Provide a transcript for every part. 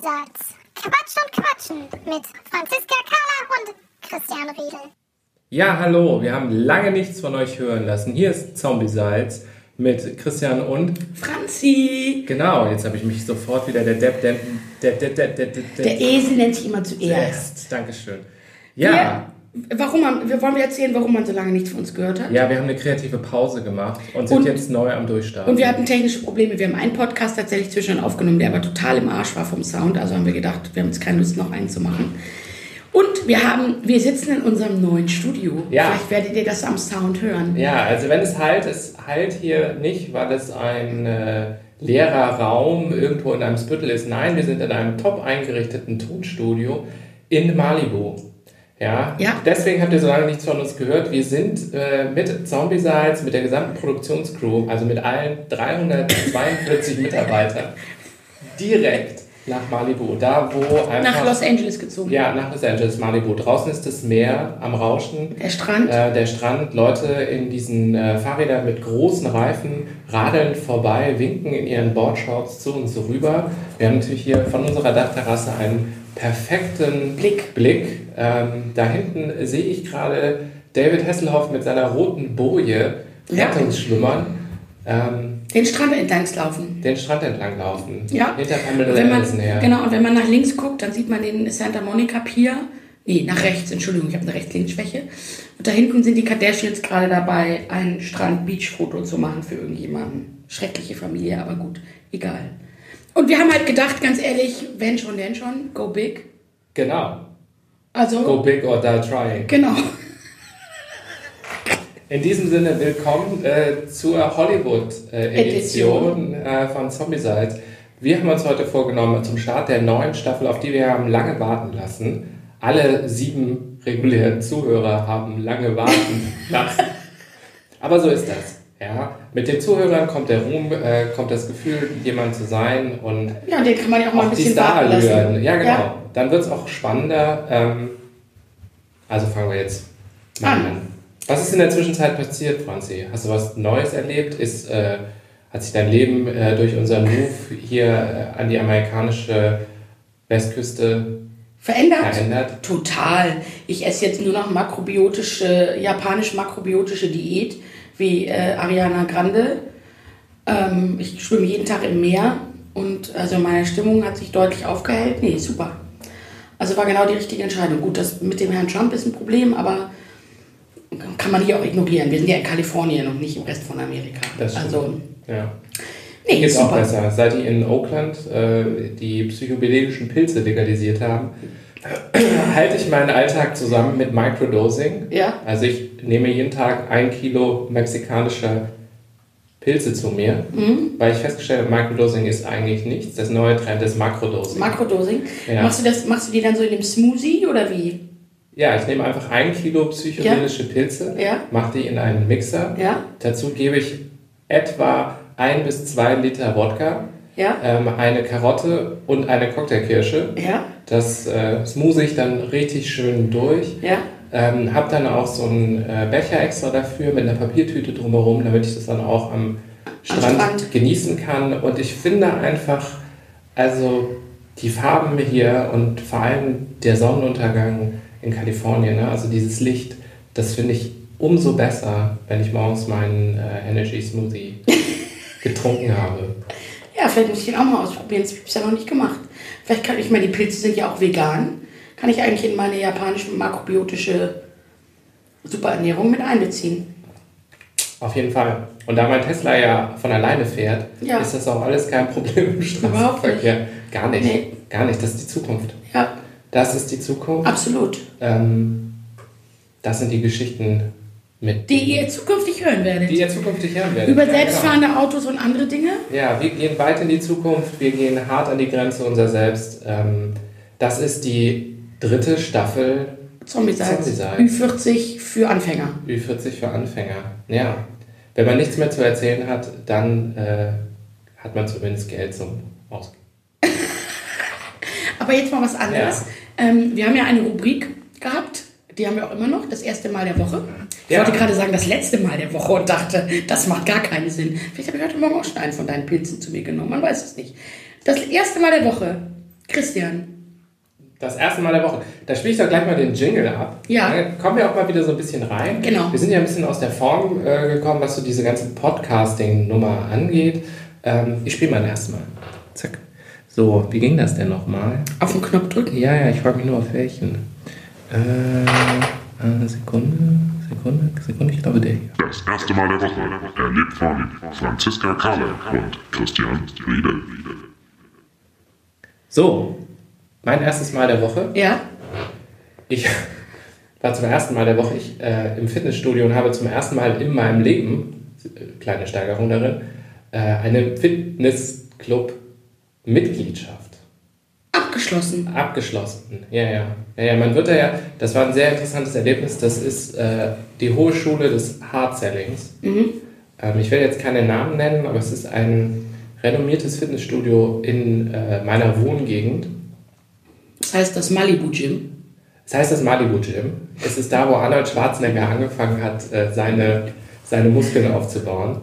Zombie-Salz. Quatsch und Quatschen mit Franziska Carla und Christian Riedel. Ja, hallo, wir haben lange nichts von euch hören lassen. Hier ist Zombie-Salz mit Christian und Franzi. Genau, jetzt habe ich mich sofort wieder der Depp, der, der, der, der, der, der, Der Esel nennt sich immer zuerst. Erst. Dankeschön. Ja, warum man, wir wollen wir erzählen, warum man so lange nichts von uns gehört hat? ja, wir haben eine kreative Pause gemacht und sind Und- jetzt neu am Durchstarten. Und wir hatten technische Probleme. Wir haben einen Podcast tatsächlich zwischendurch aufgenommen, der aber total im Arsch war vom Sound. Also haben wir gedacht, wir haben jetzt keine Lust, noch einen zu machen. Und wir haben, wir sitzen in unserem neuen Studio. Ja. Vielleicht werdet ihr das am Sound hören. Ja, also wenn es halt, es halt hier nicht, weil es ein äh, leerer Raum irgendwo in einem Spüttel ist. Nein, wir sind in einem top eingerichteten Tonstudio in Malibu. Ja, Ja. deswegen habt ihr so lange nichts von uns gehört. Wir sind äh, mit Zombie-Salz, mit der gesamten Produktionscrew, also mit allen 342 Mitarbeitern, direkt nach Malibu. Da, wo einfach... Nach Los Angeles gezogen. Ja, nach Los Angeles, Malibu. Draußen ist das Meer am Rauschen. Der Strand. Äh, der Strand, Leute in diesen äh, Fahrrädern mit großen Reifen radeln vorbei, winken in ihren Boardshorts zu uns so rüber. Wir haben natürlich hier von unserer Dachterrasse einen perfekten Blick. Blick. Ähm, da hinten sehe ich gerade David Hasselhoff mit seiner roten Boje Ja. Rettungsschwimmern ähm, Den Strand entlangslaufen. den Strand entlang laufen. Ja. Hinter Pamela wenn man, her. genau, und wenn man nach links guckt, dann sieht man den Santa Monica Pier. Nee, nach rechts, Entschuldigung, ich habe eine Rechts-Links-Schwäche. Und da hinten sind die Kardashians gerade dabei, ein Strand-Beach-Foto zu machen für irgendjemanden. Schreckliche Familie, aber gut, egal. Und wir haben halt gedacht, ganz ehrlich, wenn schon, denn schon, go big. Genau. Also, Go big or die trying. genau. In diesem Sinne willkommen äh, zur Hollywood-Edition äh, von Zombie-Salz. Wir haben uns heute vorgenommen zum Start der neuen Staffel, auf die wir haben lange warten lassen. Alle sieben regulären Zuhörer haben lange warten lassen. Aber so ist das. Ja, mit den Zuhörern kommt der Ruhm, äh, kommt das Gefühl, jemand zu sein und Ja, den kann man ja auch mal ein die bisschen lassen. Ja, genau. Dann wird es auch spannender. Ähm, also fangen wir jetzt mal An. an. Was ist in der Zwischenzeit passiert, Franzi? Hast du was Neues erlebt? Ist, äh, hat sich dein Leben äh, durch unseren Move hier äh, an die amerikanische Westküste Verändert? verändert? Total. Ich esse jetzt nur noch makrobiotische, japanisch-makrobiotische Diät, wie äh, Ariana Grande. Ähm, ich schwimme jeden Tag im Meer und also meine Stimmung hat sich deutlich aufgehellt. Nee, super. Also war genau die richtige Entscheidung. Gut, das mit dem Herrn Trump ist ein Problem, aber kann man hier auch ignorieren. Wir sind ja in Kalifornien und nicht im Rest von Amerika. Das stimmt. also, Ja. nee, Ist auch super. besser. Seit die in Oakland äh, die psychedelischen Pilze legalisiert haben, halte ich meinen Alltag zusammen mit Microdosing. Ja. Also ich nehme jeden Tag ein Kilo mexikanischer Pilze zu mir, Mhm. weil ich festgestellt habe, Microdosing ist eigentlich nichts. Das neue Trend ist Makrodosing. Makrodosing. Ja. Machst, du das, machst du die dann so in dem Smoothie oder wie? ja, ich nehme einfach ein Kilo psychedelische Pilze, Ja. mache die in einen Mixer. Ja? Dazu gebe ich etwa ein bis zwei Liter Wodka, Ja? ähm, eine Karotte und eine Cocktailkirsche. Ja? Das äh, smoothie ich dann richtig schön durch. Ja? Ähm, hab dann auch so einen äh, Becher extra dafür mit einer Papiertüte drumherum, damit ich das dann auch am Strand, Strand. genießen kann. Und ich finde einfach, also die Farben hier und vor allem der Sonnenuntergang in Kalifornien, ne? also dieses Licht, das finde ich umso besser, wenn ich morgens meinen äh, Energy Smoothie getrunken habe. Ja, vielleicht muss ich den auch mal ausprobieren. Das habe ich bisher noch nicht gemacht. Vielleicht kann ich mal, die Pilze sind ja auch vegan. Kann ich eigentlich in meine japanische makrobiotische Superernährung mit einbeziehen. Auf jeden Fall. Und da mein Tesla ja von alleine fährt, Ja. ist das auch alles kein Problem im Straßenverkehr. Gar nicht. Nee. Gar nicht. Das ist die Zukunft. Ja, Das ist die Zukunft. absolut. Ähm, das sind die Geschichten, mit Die ihr zukünftig hören werdet. die ihr zukünftig hören werdet. Über Ja, selbstfahrende Autos und andere Dinge. Genau. Ja, wir gehen weit in die Zukunft. Wir gehen hart an die Grenze unser Selbst. Ähm, das ist die dritte Staffel. Zombie-Salz. Ü40 für Anfänger. Ü40 für Anfänger. Ja. Wenn man nichts mehr zu erzählen hat, dann äh, hat man zumindest Geld zum Ausgeben. Aber jetzt mal was anderes. Ähm, wir haben ja eine Rubrik gehabt. Die haben wir auch immer noch. Das erste Mal der Woche. Ich Ja. wollte gerade sagen, das letzte Mal der Woche und dachte, das macht gar keinen Sinn. Vielleicht habe ich heute Morgen auch schon einen von deinen Pilzen zu mir genommen. Man weiß es nicht. Das erste Mal der Woche Christian. Das erste Mal der Woche. Da spiele ich doch gleich mal den Jingle ab. Ja. Dann kommen wir auch mal wieder so ein bisschen rein. Genau. Wir sind ja ein bisschen aus der Form äh, gekommen, was so diese ganze Podcasting-Nummer angeht. Ähm, ich spiele mal erstmal. Zack. So, wie ging das denn nochmal? Auf den Knopf drücken. Ja, ja, ich frage mich nur auf welchen. Äh, eine Sekunde, Sekunde, Sekunde, ich glaube der hier. Das erste Mal der Woche erlebt von Franziska Kahle und Christian Riedel. So, mein erstes Mal der Woche. Ja. Ich war zum ersten Mal der Woche ich, äh, im Fitnessstudio und habe zum ersten Mal in meinem Leben, kleine Steigerung darin, äh, eine Fitnessclub-Mitgliedschaft Abgeschlossen. abgeschlossen. Ja, ja, ja, ja. Man wird da ja, das war ein sehr interessantes Erlebnis. Das ist äh, die Hohe Schule des Hard Sellings. Ähm, ich werde jetzt keine Namen nennen, aber es ist ein renommiertes Fitnessstudio in äh, meiner Wohngegend. Das heißt das Malibu Gym. Das heißt das Malibu Gym. Es ist da, wo Arnold Schwarzenegger angefangen hat, äh, seine, seine Muskeln aufzubauen.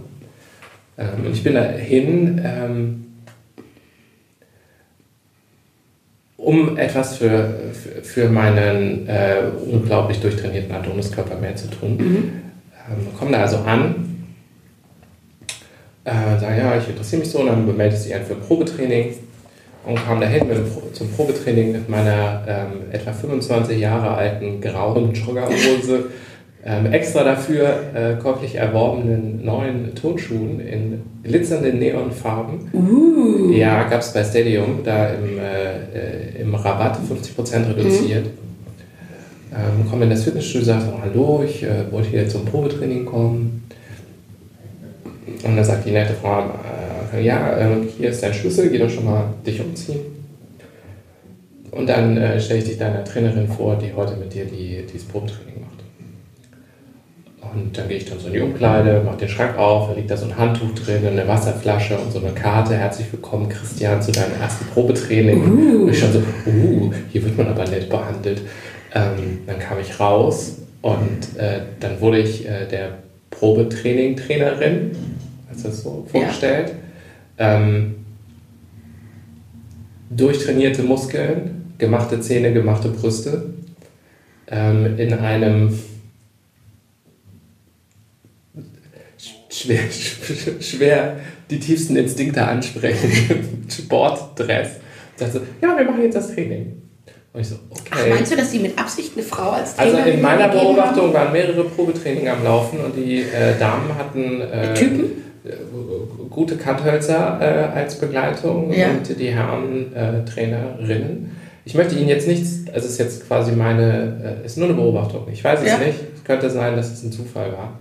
Ähm, und ich bin dahin, ähm, um etwas für, für, meinen äh, unglaublich durchtrainierten Adoniskörper mehr zu tun. Ähm, komme da also an, äh, sage, ja, ich interessiere mich so, und dann meldest du dich ein für Probetraining und kam dahin mit, zum Probetraining mit meiner ähm, etwa 25 Jahre alten grauen Joggerhose, ähm, extra dafür äh, käuflich erworbenen neuen Turnschuhen in glitzernden Neonfarben. Uh. Ja, gab es bei Stadium, da im, äh, äh, im Rabatt 50% reduziert. Ähm, komme in das Fitnessstudio, sage so, hallo, ich äh, wollte hier zum Probetraining kommen. Und dann sagt die nette Frau, äh, ja, äh, hier ist dein Schlüssel, geh doch schon mal dich umziehen. Und dann äh, stelle ich dich deiner Trainerin vor, die heute mit dir die, dieses Probetraining macht. Und dann gehe ich dann so in die Umkleide, mache den Schrank auf, da liegt da so ein Handtuch drin, eine Wasserflasche und so eine Karte. Herzlich willkommen, Christian, zu deinem ersten Probetraining. Und ich schon so, uh, hier wird man aber nett behandelt. Ähm, dann kam ich raus und äh, dann wurde ich äh, der Probetraining-Trainerin, als das so vorgestellt. Ähm, durchtrainierte Muskeln, gemachte Zähne, gemachte Brüste. Ähm, in einem schwer, schwer die tiefsten Instinkte ansprechen. Sportdress. Und sagte so, ja, wir machen jetzt das Training. Und ich so, Ach, okay. meinst du, dass sie mit Absicht eine Frau als Also Trainerin in meiner Beobachtung waren mehrere Probetraining am Laufen und die äh, Damen hatten äh, Typen? äh, gute Kanthölzer äh, als Begleitung Ja. und die Herren äh, Trainerinnen. Ich möchte Ihnen jetzt nichts, also es ist jetzt quasi meine, äh, ist nur eine Beobachtung. Ich weiß es Ja. nicht. Es könnte sein, dass es ein Zufall war.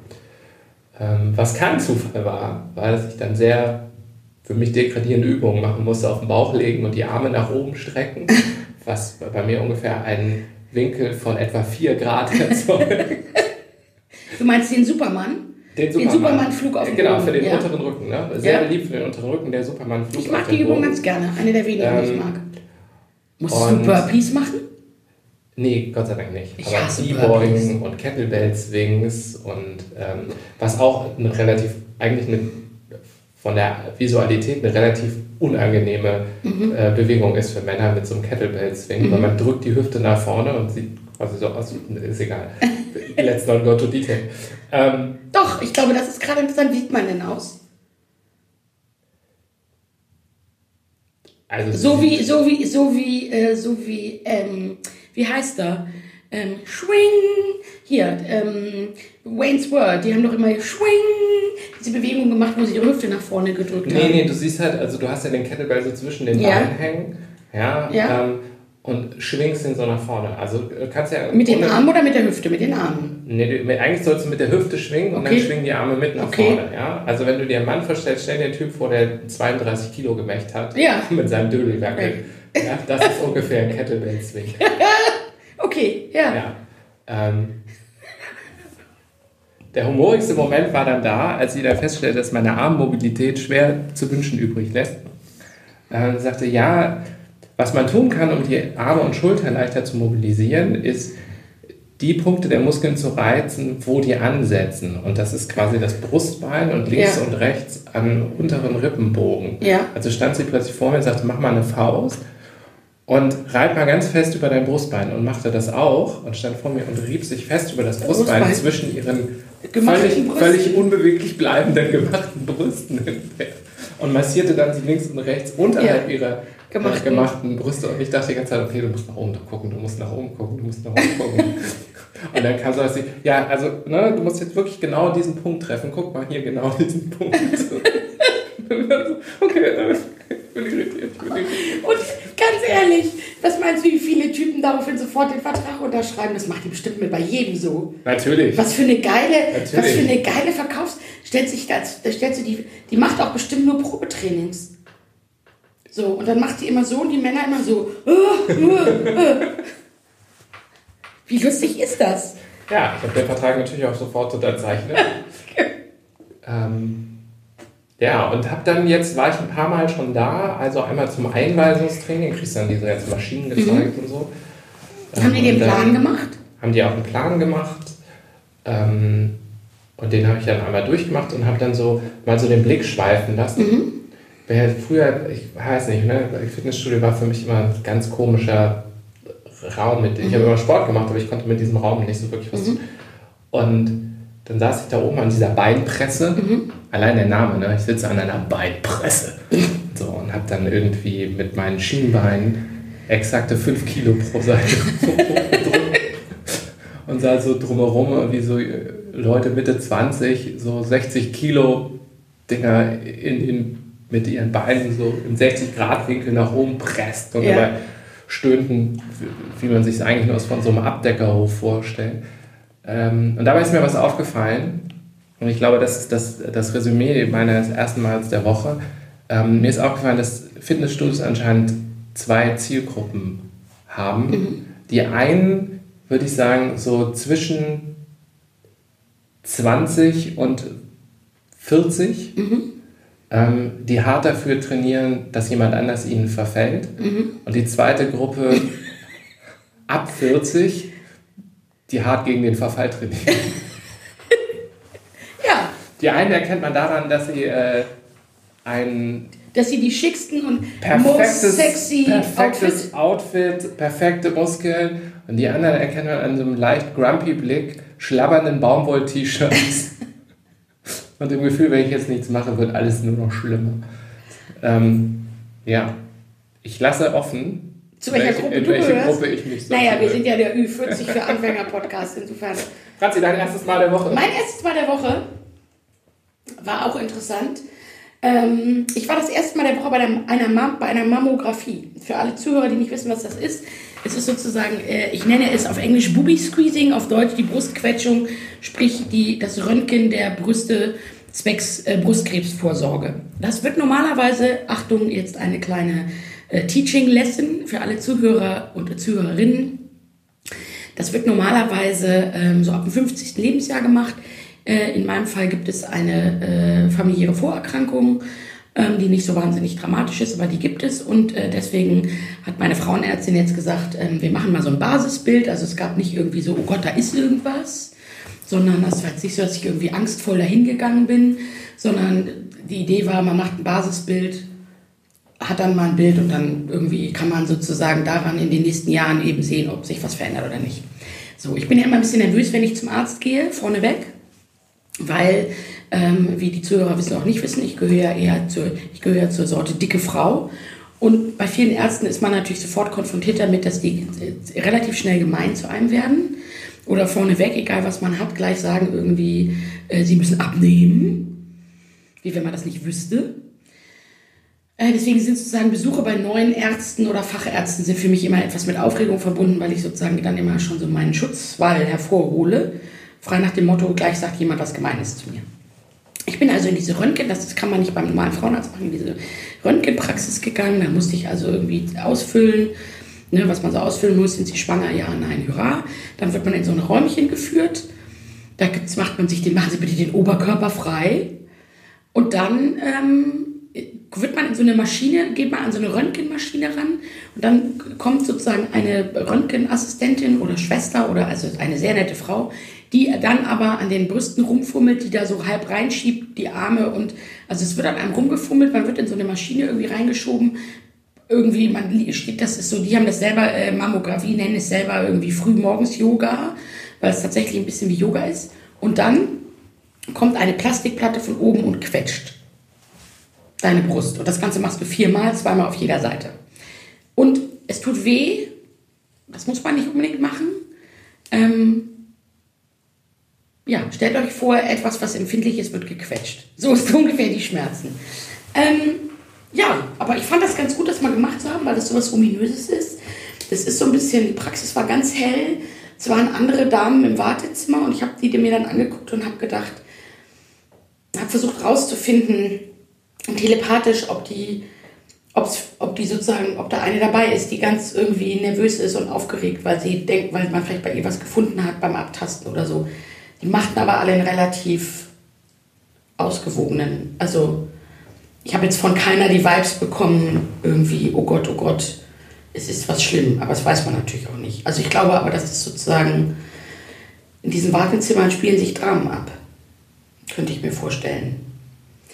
Ähm, was kein Zufall war, war, dass ich dann sehr für mich degradierende Übungen machen musste, auf den Bauch legen und die Arme nach oben strecken, was bei mir ungefähr einen Winkel von etwa 4 Grad erzeugt. Du meinst den Superman? Den Den Superman-Flug auf den Genau, Boden, für den ja. unteren Rücken. Ne? Sehr Ja. beliebt für den unteren Rücken, der Superman-Flug Ich auf mag den die Übung Boden. ganz gerne. Eine der wenigen, die ich Ähm, mag. Musstest du Burpees machen? Nee, Gott sei Dank nicht. Ich Aber Kniebeugen und Kettlebell Swings und ähm, was auch eine relativ, eigentlich eine, von der Visualität eine relativ unangenehme Mhm. äh, Bewegung ist für Männer mit so einem Kettlebell Swing, weil man drückt die Hüfte nach vorne und sieht quasi so aus, ist egal. Let's not go to detail. Ähm, Doch, ich glaube, das ist gerade interessant. Wie sieht man denn aus? also So wie, so wie, so wie, äh, so wie, ähm, wie heißt er? Ähm, Schwing! Hier, ähm, Wayne's World, die haben doch immer Schwing! Diese Bewegung gemacht, wo sie ihre Hüfte nach vorne gedrückt Nee, haben. nee, du siehst halt, also du hast ja den Kettlebell so zwischen den Ja. Beinen hängen. Ja. Ja. Ähm, und schwingst ihn so nach vorne. Also äh, kannst ja. Mit den ohne- Armen oder mit der Hüfte? Mit den Armen. Nee, du, eigentlich sollst du mit der Hüfte schwingen und Okay. dann schwingen die Arme mit nach Okay. vorne. Ja? Also wenn du dir einen Mann vorstellst, stell dir einen Typ vor, der 32 Kilo gemächt hat. Ja. Mit seinem Dödelwerkel. Ja, das ist ungefähr ein Kettlebell-Swing. Okay, ja. Ja. Ähm, der humorigste Moment war dann da, als sie dann feststellte, dass meine Armmobilität schwer zu wünschen übrig lässt. Äh, sagte, ja, was man tun kann, um die Arme und Schultern leichter zu mobilisieren, ist die Punkte der Muskeln zu reizen, wo die ansetzen. Und das ist quasi das Brustbein und links Ja. und rechts am unteren Rippenbogen. Ja. Also stand sie plötzlich vor mir und sagte, mach mal eine Faust. Und reib mal ganz fest über dein Brustbein und machte das auch und stand vor mir und rieb sich fest über das Brustbein, Brustbein. zwischen ihren völlig, völlig unbeweglich bleibenden gemachten Brüsten und massierte dann sie links und rechts unterhalb Ja. ihrer Gemachten. gemachten. gemachten Brüste und ich dachte die ganze Zeit, okay, du musst nach oben gucken, du musst nach oben gucken, du musst nach oben gucken. und dann kam so, dass sie, ja, also, ne, du musst jetzt wirklich genau diesen Punkt treffen, guck mal hier genau diesen Punkt. Und dann okay, Und ganz ehrlich, was meinst du, wie viele Typen daraufhin sofort den Vertrag unterschreiben? Das macht die bestimmt mit bei jedem so. Natürlich. Was für eine geile, was Natürlich. für eine geile Verkaufs... Stellt sich das, da stellt sie die, die macht auch bestimmt nur Probetrainings. So, und dann macht die immer so und die Männer immer so. äh, äh, äh. Wie lustig ist das? Ja, ich habe den Vertrag natürlich auch sofort unterzeichnet. ähm, ja, und habe dann jetzt, war ich ein paar Mal schon da, also einmal zum Einweisungstraining, kriegst dann diese ganzen Maschinen gezeigt und so. Mhm. Haben die den Plan gemacht? Haben die auch einen Plan gemacht. Ähm, und den habe ich dann einmal durchgemacht und habe dann so mal so den Blick schweifen lassen. Mhm. Weil früher, ich weiß nicht, ne, Fitnessstudio war für mich immer ein ganz komischer Raum. Mit, Ich habe immer Sport gemacht, aber ich konnte mit diesem Raum nicht so wirklich was tun. Und dann saß ich da oben an dieser Beinpresse. Allein der Name, ne? ich sitze an einer Beinpresse. So, und habe dann irgendwie mit meinen Schienbeinen exakte 5 Kilo pro Seite und sah so drumherum, wie so äh, Leute Mitte 20 so 60 Kilo Dinger in, in, mit ihren Beinen so im 60-Grad-Winkel nach oben presst und Ja. dabei stöhnten, wie wie man sich es eigentlich nur von so einem Abdeckerhof vorstellt. Ähm, und dabei ist mir was aufgefallen, und ich glaube, das ist das, das Resümee meines ersten Mals der Woche. Ähm, mir ist aufgefallen, dass Fitnessstudios anscheinend zwei Zielgruppen haben. Die einen, würde ich sagen, so zwischen 20 und 40, ähm, die hart dafür trainieren, dass jemand anders ihnen verfällt. Und die zweite Gruppe ab 40, die hart gegen den Verfall trainieren. Die einen erkennt man daran, dass sie äh, ein dass sie die schicksten und most perfektes, sexy perfektes Outfit Outfit, perfekte Muskeln und die anderen erkennt man an so einem leicht grumpy Blick, schlabbernden Baumwoll-T-Shirts und dem Gefühl, wenn ich jetzt nichts mache, wird alles nur noch schlimmer. Ähm, ja, ich lasse offen, Zu welcher welche, Gruppe du welche gehörst? Gruppe ich mich Naja, wir sind ja der Ü40 für Anfänger-Podcast, insofern. Franzi, dein erstes Mal der Woche. Mein erstes Mal der Woche war auch interessant. Ähm, ich war das erste Mal der Woche bei, einer, Mam- bei einer Mammographie. Für alle Zuhörer, die nicht wissen, was das ist, es ist sozusagen, äh, ich nenne es auf Englisch Booby Squeezing, auf Deutsch die Brustquetschung, sprich die, das Röntgen der Brüste zwecks äh, Brustkrebsvorsorge. Das wird normalerweise, Achtung, jetzt eine kleine äh, Teaching Lesson für alle Zuhörer und Zuhörerinnen. Das wird normalerweise ähm, so ab dem 50. Lebensjahr gemacht. Äh, in meinem Fall gibt es eine äh, familiäre Vorerkrankung, ähm, die nicht so wahnsinnig dramatisch ist, aber die gibt es. Und äh, deswegen hat meine Frauenärztin jetzt gesagt, ähm, wir machen mal so ein Basisbild. Also es gab nicht irgendwie so, oh Gott, da ist irgendwas, sondern das war jetzt nicht so, dass ich irgendwie angstvoll dahin gegangen bin, sondern die Idee war, man macht ein Basisbild, hat dann mal ein Bild und dann irgendwie kann man sozusagen daran in den nächsten Jahren eben sehen, ob sich was verändert oder nicht. So, ich bin ja immer ein bisschen nervös, wenn ich zum Arzt gehe, vorneweg, weil, ähm, wie die Zuhörer wissen auch nicht wissen, ich gehöre eher zur, ich gehöre zur Sorte dicke Frau. Und bei vielen Ärzten ist man natürlich sofort konfrontiert damit, dass die äh, relativ schnell gemein zu einem werden. Oder vorneweg, egal was man hat, gleich sagen irgendwie, äh, sie müssen abnehmen. Wie wenn man das nicht wüsste. Äh, Deswegen sind sozusagen Besuche bei neuen Ärzten oder Fachärzten sind für mich immer etwas mit Aufregung verbunden, weil ich sozusagen dann immer schon so meinen Schutzwall hervorhole. Frei nach dem Motto, gleich sagt jemand was Gemeines zu mir. Ich bin also in diese Röntgen, das kann man nicht beim normalen Frauenarzt machen, in diese Röntgenpraxis gegangen. Da musste ich also irgendwie ausfüllen, ne, was man so ausfüllen muss. Sind Sie schwanger? Ja, nein, hurra. Dann wird man in so ein Räumchen geführt. Da gibt's, macht man sich den, machen Sie bitte den Oberkörper frei. Und dann ähm, wird man in so eine Maschine, geht man an so eine Röntgenmaschine ran und dann kommt sozusagen eine Röntgenassistentin oder Schwester oder also eine sehr nette Frau, die dann aber an den Brüsten rumfummelt, die da so halb reinschiebt, die Arme und also es wird an einem rumgefummelt, man wird in so eine Maschine irgendwie reingeschoben irgendwie, man steht, das ist so, die haben das selber, äh, Mammographie nennen es selber irgendwie frühmorgens Yoga, weil es tatsächlich ein bisschen wie Yoga ist. Und dann kommt eine Plastikplatte von oben und quetscht deine Brust. Und das Ganze machst du viermal, zweimal auf jeder Seite. Und es tut weh, das muss man nicht unbedingt machen. Ähm, ja, stellt euch vor, etwas, was empfindlich ist, wird gequetscht. So ist ungefähr die Schmerzen. Ähm, ja, aber ich fand das ganz gut, das mal gemacht zu haben, weil das so was Ominöses ist. Das ist so ein bisschen, die Praxis war ganz hell. Es waren andere Damen im Wartezimmer und ich habe die mir dann angeguckt und habe gedacht, habe versucht rauszufinden, telepathisch, ob die, ob's, ob die sozusagen, ob da eine dabei ist, die ganz irgendwie nervös ist und aufgeregt, weil sie denkt, weil man vielleicht bei ihr was gefunden hat beim Abtasten oder so. Die machten aber alle einen relativ ausgewogenen. Also ich habe jetzt von keiner die Vibes bekommen, irgendwie, oh Gott, oh Gott, es ist was schlimm. Aber das weiß man natürlich auch nicht. Also ich glaube aber, dass es sozusagen in diesen Wartezimmern spielen sich Dramen ab. Könnte ich mir vorstellen.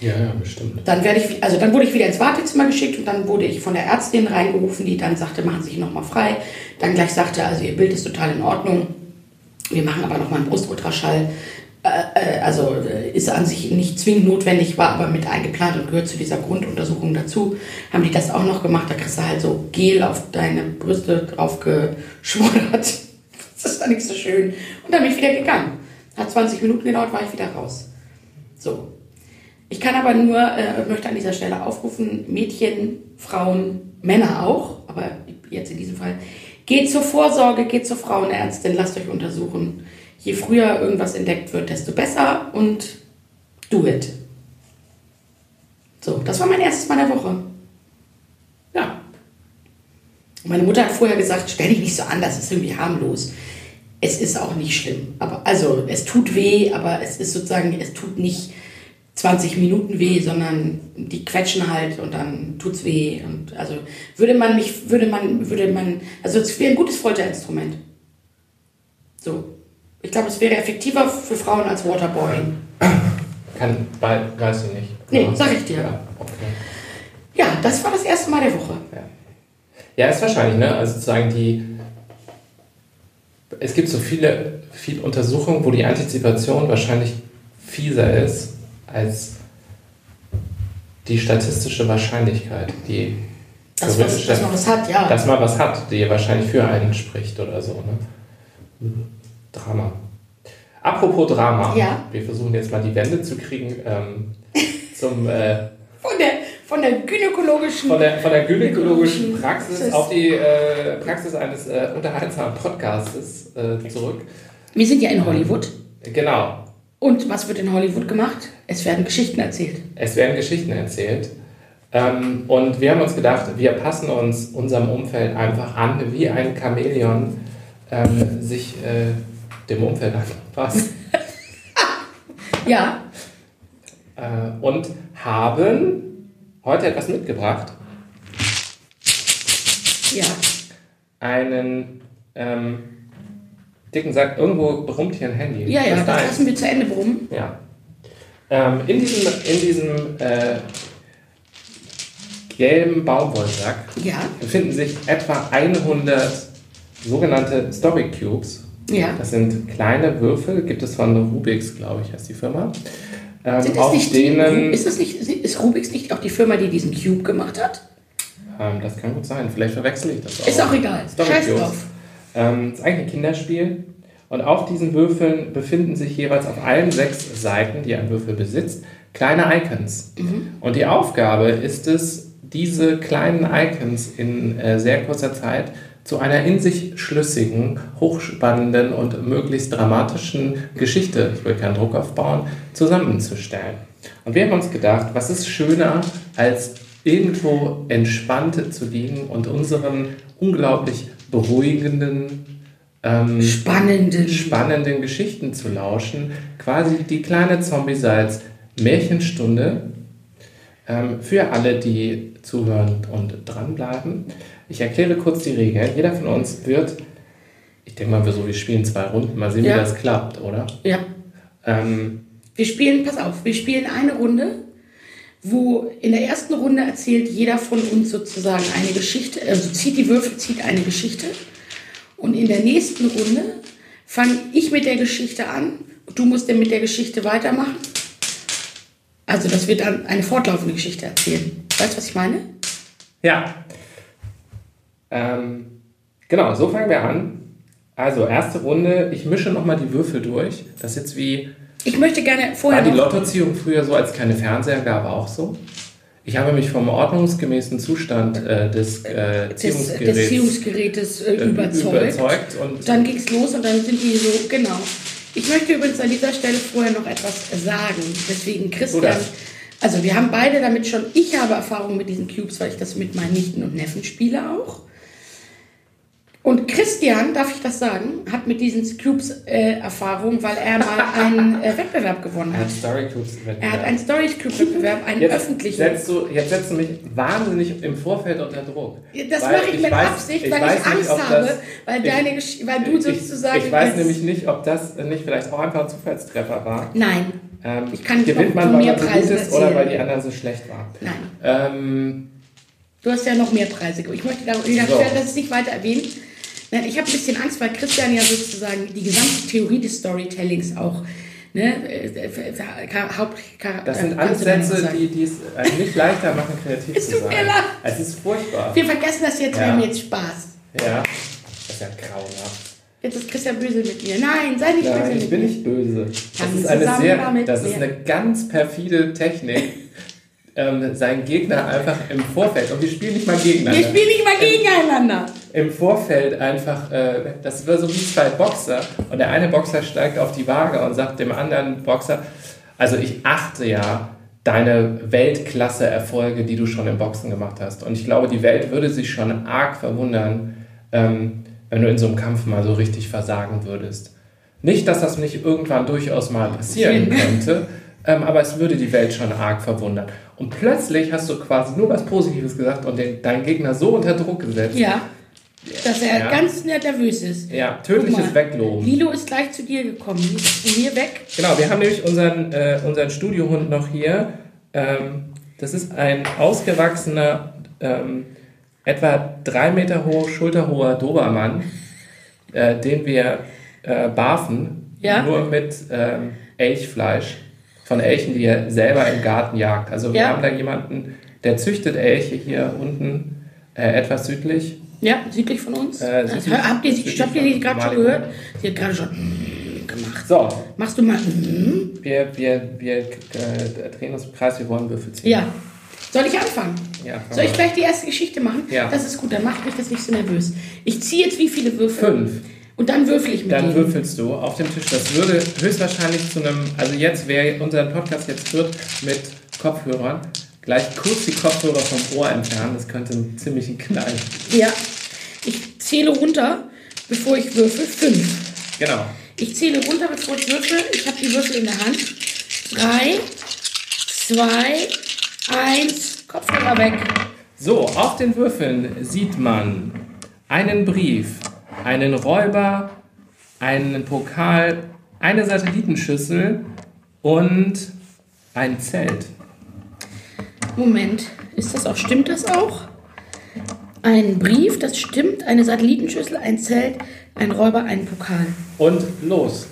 Ja, ja, bestimmt. Dann werde ich, also dann wurde ich wieder ins Wartezimmer geschickt und dann wurde ich von der Ärztin reingerufen, die dann sagte, machen Sie sich nochmal frei. Dann gleich sagte, also Ihr Bild ist total in Ordnung. Wir machen aber nochmal einen Brustultraschall. Äh, äh, also äh, ist an sich nicht zwingend notwendig, war aber mit eingeplant und gehört zu dieser Grunduntersuchung dazu. Haben die das auch noch gemacht? Da kriegst du halt so Gel auf deine Brüste drauf geschwurbert. Das ist dann nicht so schön. Und dann bin ich wieder gegangen. Hat 20 Minuten gedauert, war ich wieder raus. So, ich kann aber nur, äh, möchte an dieser Stelle aufrufen, Mädchen, Frauen, Männer auch, aber jetzt in diesem Fall, geht zur Vorsorge, geht zur Frauenärztin, lasst euch untersuchen. Je früher irgendwas entdeckt wird, desto besser und do it. So, das war mein erstes Mal der Woche. Ja. Meine Mutter hat vorher gesagt, stell dich nicht so an, das ist irgendwie harmlos. Es ist auch nicht schlimm. Aber, also, es tut weh, aber es ist sozusagen, es tut nicht 20 Minuten weh, sondern die quetschen halt und dann tut's weh. Und also würde man mich, würde man, würde man, also es wäre ein gutes Folterinstrument. So. Ich glaube, es wäre effektiver für Frauen als Waterboarding. Kann, weil, weiß ich nicht. Nee, sag ich dir. Ja, okay. Ja, das war das erste Mal der Woche. Ja. ja, ist wahrscheinlich, ne? Also sozusagen die. Es gibt so viele, viele Untersuchungen, wo die Antizipation wahrscheinlich fieser ist als die statistische Wahrscheinlichkeit, die Dass, was, dass man was hat, ja. dass man was hat, die wahrscheinlich für einen spricht oder so. Ne? Drama. Apropos Drama. Ja. Wir versuchen jetzt mal die Wende zu kriegen ähm, zum, äh, von, der, von der gynäkologischen. von, der, von der gynäkologischen Praxis auf die äh, Praxis eines äh, unterhaltsamen Podcastes äh, zurück. Wir sind ja in Hollywood. Genau. Und was wird in Hollywood gemacht? Es werden Geschichten erzählt. Es werden Geschichten erzählt. Ähm, und wir haben uns gedacht, wir passen uns unserem Umfeld einfach an, wie ein Chamäleon ähm, sich äh, dem Umfeld anpasst. Ja, Äh, und haben heute etwas mitgebracht. ja. Einen ähm, dicken Sack. Irgendwo brummt hier ein Handy. Ja, ja, Das das lassen wir zu Ende brummen. Ja. Ähm, in diesem, in diesem äh, gelben Baumwollsack Ja, befinden sich etwa 100 sogenannte Story Cubes. ja. Das sind kleine Würfel, gibt es von Rubix, glaube ich, heißt die Firma. Ähm, Sind das auf nicht die, denen, ist, das nicht, ist Rubix nicht auch die Firma, die diesen Cube gemacht hat? ähm, das kann gut sein, vielleicht verwechsel ich das auch. Ist auch egal. Story Scheiß Cubes. drauf. Ähm, das ist eigentlich ein Kinderspiel. Und auf diesen Würfeln befinden sich jeweils auf allen sechs Seiten, die ein Würfel besitzt, kleine Icons. Und die Aufgabe ist es, diese kleinen Icons in äh, sehr kurzer Zeit zu einer in sich schlüssigen, hochspannenden und möglichst dramatischen Geschichte, ich will keinen Druck aufbauen, zusammenzustellen. Und wir haben uns gedacht, was ist schöner, als irgendwo entspannt zu liegen und unseren unglaublich beruhigenden, ähm, Spannenden. spannenden Geschichten zu lauschen. Quasi die kleine Zombie-Salz Märchenstunde ähm, für alle, die zuhören und dranbleiben. Ich erkläre kurz die Regeln. Jeder von uns wird, ich denke mal, wir so, wir spielen zwei Runden, mal sehen, Ja. wie das klappt, oder? Ja. Ähm, Wir spielen, pass auf, wir spielen eine Runde, wo in der ersten Runde erzählt jeder von uns sozusagen eine Geschichte, also zieht die Würfel, zieht eine Geschichte. Und in der nächsten Runde fange ich mit der Geschichte an, du musst dann mit der Geschichte weitermachen. Also, dass wir dann eine fortlaufende Geschichte erzählen. Weißt du, was ich meine? Ja. Ähm, genau, so fangen wir an. Also, erste Runde. Ich mische nochmal die Würfel durch. Das ist jetzt wie. Ich möchte gerne vorher. War die Lottoziehung früher so, als keine Fernseher gab, auch so? Ich habe mich vom ordnungsgemäßen Zustand äh, des äh, des, Ziehungsgeräts des Ziehungsgerätes äh, äh, überzeugt. überzeugt und Dann ging es los und dann sind die so, genau. Ich möchte übrigens an dieser Stelle vorher noch etwas sagen. Deswegen Christian, das. also wir haben beide damit schon, ich habe Erfahrung mit diesen Cubes, weil ich das mit meinen Nichten und Neffen spiele auch. Und Christian, darf ich das sagen, hat mit diesen Cubes äh, Erfahrung, weil er mal einen äh, Wettbewerb gewonnen er hat. hat Story Cubes Er hat einen Story Cube Wettbewerb, einen Jetzt öffentlichen. setzt, du, jetzt setzt du mich wahnsinnig im Vorfeld unter Druck. Das mache ich mit weiß- Absicht, ich weil ich nicht, Angst ob habe, das- weil, ich- deine, Gesch- weil du sozusagen. Ich, ich weiß nämlich nicht, ob das nicht vielleicht auch einfach ein Zufallstreffer war. Nein, Ähm, Ich kann nicht gewinnt man, weil man so gut ist oder weil die anderen so schlecht waren. nein. Ähm, Du hast ja noch mehr Preise. Ich möchte da, ich So. werde das nicht weiter erwähnen. Nein, ich habe ein bisschen Angst, weil Christian ja sozusagen die gesamte Theorie des Storytellings auch, ne, äh, äh, äh, das äh, sind alles kannst du dann Sätze, sagen. die die es nicht leichter machen, kreativ Es zu sein. Es ist furchtbar. Wir vergessen das jetzt, wir Ja. haben jetzt Spaß. Ja, das ist ja grauenhaft. Jetzt ist Christian böse mit mir. Nein, sei nicht Nein, böse ich mit bin mir. nicht böse. Das ist eine sehr, das ist eine ganz perfide Technik, ähm, seinen Gegner einfach im Vorfeld, und wir spielen nicht mal gegeneinander. Wir spielen nicht mal gegeneinander. Im Vorfeld einfach, äh, das war so wie zwei Boxer und der eine Boxer steigt auf die Waage und sagt dem anderen Boxer, also ich achte ja deine Weltklasse-Erfolge, die du schon im Boxen gemacht hast. Und ich glaube, die Welt würde sich schon arg verwundern, ähm, wenn du in so einem Kampf mal so richtig versagen würdest. Nicht, dass das nicht irgendwann durchaus mal passieren könnte, ähm, aber es würde die Welt schon arg verwundern. Und plötzlich hast du quasi nur was Positives gesagt und den, deinen Gegner so unter Druck gesetzt, Ja. Dass er Ja. ganz nervös ist. Ja, tödliches Wegloben. Lilo ist gleich zu dir gekommen. Die ist zu mir weg. Genau, wir haben nämlich unseren, äh, unseren Studiohund noch hier. Ähm, das ist ein ausgewachsener, ähm, etwa drei Meter hoch, schulterhoher Dobermann, äh, den wir äh, barfen, Ja. nur mit ähm, Elchfleisch von Elchen, die er selber im Garten jagt. Also wir Ja. haben da jemanden, der züchtet Elche hier unten äh, etwas südlich. Ja, südlich von uns. Äh, Also, südlich- habt ihr sie, südlich habt ihr die gerade schon gehört? Sie hat gerade schon mm, gemacht. So, Machst du mal mm? wir, wir, wir äh, drehen uns im Kreis, wir wollen Würfel ziehen. Ja. Soll ich anfangen? Ja, Soll ich gleich die erste Geschichte machen? Ja. Das ist gut, dann macht mich das nicht so nervös. Ich ziehe jetzt wie viele Würfel? Fünf. Und dann würfel ich mit Dann denen. würfelst du auf dem Tisch. Das würde höchstwahrscheinlich zu einem, also jetzt, wer unseren Podcast jetzt hört mit Kopfhörern, gleich kurz die Kopfhörer vom Ohr entfernen. Das könnte einen ziemlichen Knall. Ja. Ich zähle runter, bevor ich würfel. Fünf. Genau. Ich zähle runter, bevor ich würfel. Ich habe die Würfel in der Hand. Drei, zwei, eins. Kopfhörer weg. So, auf den Würfeln sieht man einen Brief, einen Räuber, einen Pokal, eine Satellitenschüssel und ein Zelt. Moment, ist das auch, stimmt das auch? Ein Brief, das stimmt, eine Satellitenschüssel, ein Zelt, ein Räuber, ein Pokal. Und los.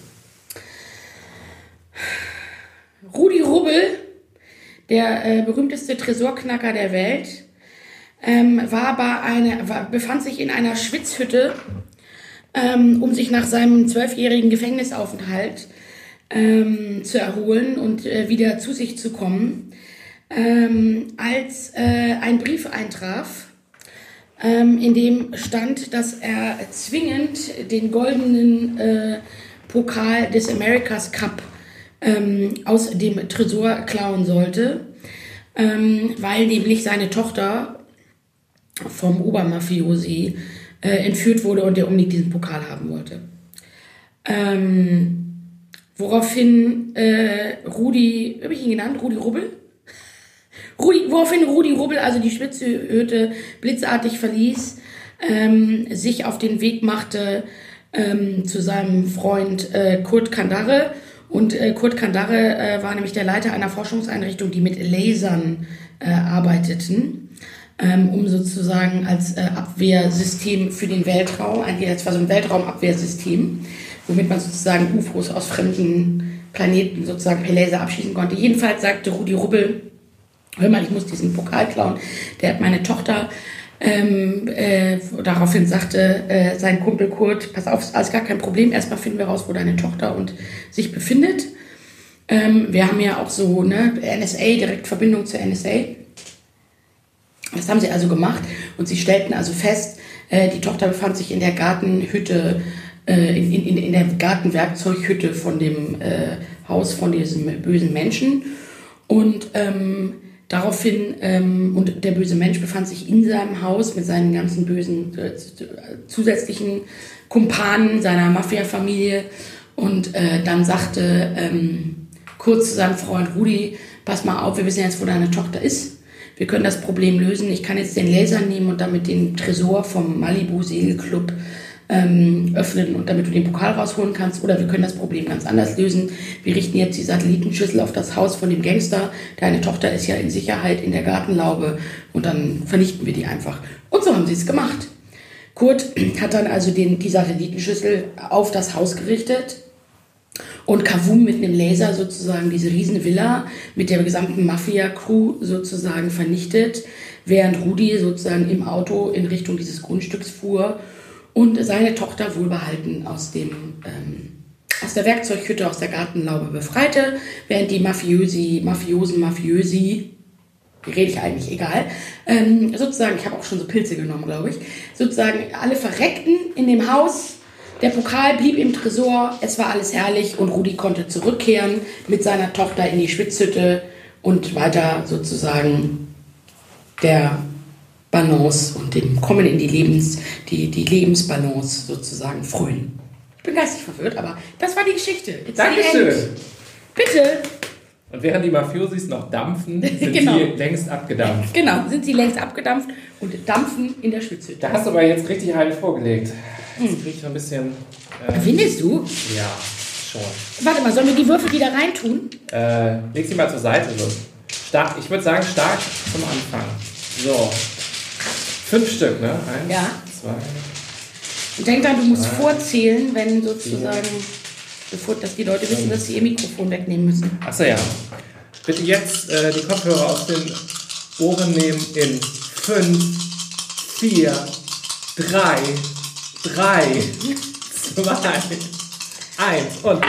Rudi Rubbel, der äh, berühmteste Tresorknacker der Welt, ähm, war bei einer, war, befand sich in einer Schwitzhütte, ähm, um sich nach seinem zwölfjährigen Gefängnisaufenthalt ähm, zu erholen und äh, wieder zu sich zu kommen, ähm, als äh, ein Brief eintraf, ähm, in dem stand, dass er zwingend den goldenen äh, Pokal des America's Cup ähm, aus dem Tresor klauen sollte, ähm, weil nämlich seine Tochter vom Obermafiosi äh, entführt wurde und der unbedingt diesen Pokal haben wollte. Ähm, woraufhin äh, Rudi, habe ich ihn genannt? Rudi Rubbel? Rudi, woraufhin Rudi Rubbel also die Spitzhütte blitzartig verließ, ähm, sich auf den Weg machte ähm, zu seinem Freund äh, Kurt Kandare Und äh, Kurt Kandare äh, war nämlich der Leiter einer Forschungseinrichtung, die mit Lasern äh, arbeiteten, ähm, um sozusagen als äh, Abwehrsystem für den Weltraum, eigentlich war so ein Weltraumabwehrsystem, womit man sozusagen UFOs aus fremden Planeten sozusagen per Laser abschießen konnte. Jedenfalls sagte Rudi Rubbel, hör mal, ich muss diesen Pokal klauen, der hat meine Tochter ähm, äh, daraufhin sagte äh, sein Kumpel Kurt, pass auf, ist alles gar kein Problem, erstmal finden wir raus, wo deine Tochter und sich befindet. Ähm, wir haben ja auch so ne, NSA, direkt Verbindung zur NSA. Das haben sie also gemacht und sie stellten also fest, äh, die Tochter befand sich in der Gartenhütte, äh, in, in, in der Gartenwerkzeughütte von dem äh, Haus von diesem bösen Menschen. Und ähm, Daraufhin, ähm, und der böse Mensch befand sich in seinem Haus mit seinen ganzen bösen äh, zusätzlichen Kumpanen seiner Mafia-Familie. Und äh, dann sagte ähm, kurz zu seinem Freund Rudi, pass mal auf, wir wissen jetzt, wo deine Tochter ist. Wir können das Problem lösen. Ich kann jetzt den Laser nehmen und damit den Tresor vom Malibu Segelclub ähm, öffnen und damit du den Pokal rausholen kannst. Oder wir können das Problem ganz anders lösen. Wir richten jetzt die Satellitenschüssel auf das Haus von dem Gangster. Deine Tochter ist ja in Sicherheit in der Gartenlaube und dann vernichten wir die einfach. Und so haben sie es gemacht. Kurt hat dann also den, die Satellitenschüssel auf das Haus gerichtet und Kavum mit einem Laser sozusagen diese riesen Villa mit der gesamten Mafia-Crew sozusagen vernichtet, während Rudi sozusagen im Auto in Richtung dieses Grundstücks fuhr und seine Tochter wohlbehalten aus dem ähm, aus der Werkzeughütte, aus der Gartenlaube befreite, während die Mafiosi, Mafiosen, Mafiösi, wie rede ich eigentlich, egal, ähm, sozusagen, ich habe auch schon so Pilze genommen, glaube ich, sozusagen alle verreckten in dem Haus, der Pokal blieb im Tresor, es war alles herrlich und Rudi konnte zurückkehren mit seiner Tochter in die Schwitzhütte und weiter sozusagen der Balance und dem Kommen in die Lebens, die, die Lebensbalance sozusagen frönen. Ich bin geistig verwirrt, aber das war die Geschichte. It's Dankeschön. Bitte. Und während die Mafiosis noch dampfen, sind genau. sie längst abgedampft. Genau, sind sie längst abgedampft und dampfen in der Schwitzhütte. Da hast du aber jetzt richtig einen vorgelegt. Jetzt kriege ich noch ein bisschen. Äh, Findest du? Ja, schon. Warte mal, sollen wir die Würfel wieder reintun? Äh, leg sie mal zur Seite. So. Stark, ich würde sagen, stark zum Anfang. So, Fünf Stück, ne? Eins, ja. zwei. Und denk dann, du musst zwei, vorzählen, wenn sozusagen, bevor dass die Leute wissen, dass sie ihr Mikrofon wegnehmen müssen. Achso, ja. Bitte jetzt äh, die Kopfhörer aus den Ohren nehmen in fünf, vier, drei, drei, zwei, eins und.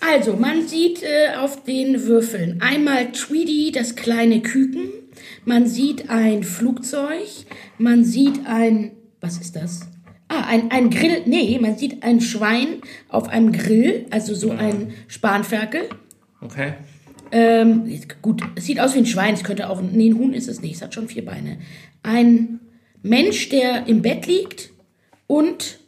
Also, man sieht äh, auf den Würfeln einmal Tweedy, das kleine Küken. Man sieht ein Flugzeug, man sieht ein, was ist das? Ah, ein, ein Grill, nee, man sieht ein Schwein auf einem Grill, also so ein Spanferkel. Okay. Ähm, gut, es sieht aus wie ein Schwein, es könnte auch, nee, ein Huhn ist es nicht, es hat schon vier Beine. Ein Mensch, der im Bett liegt und,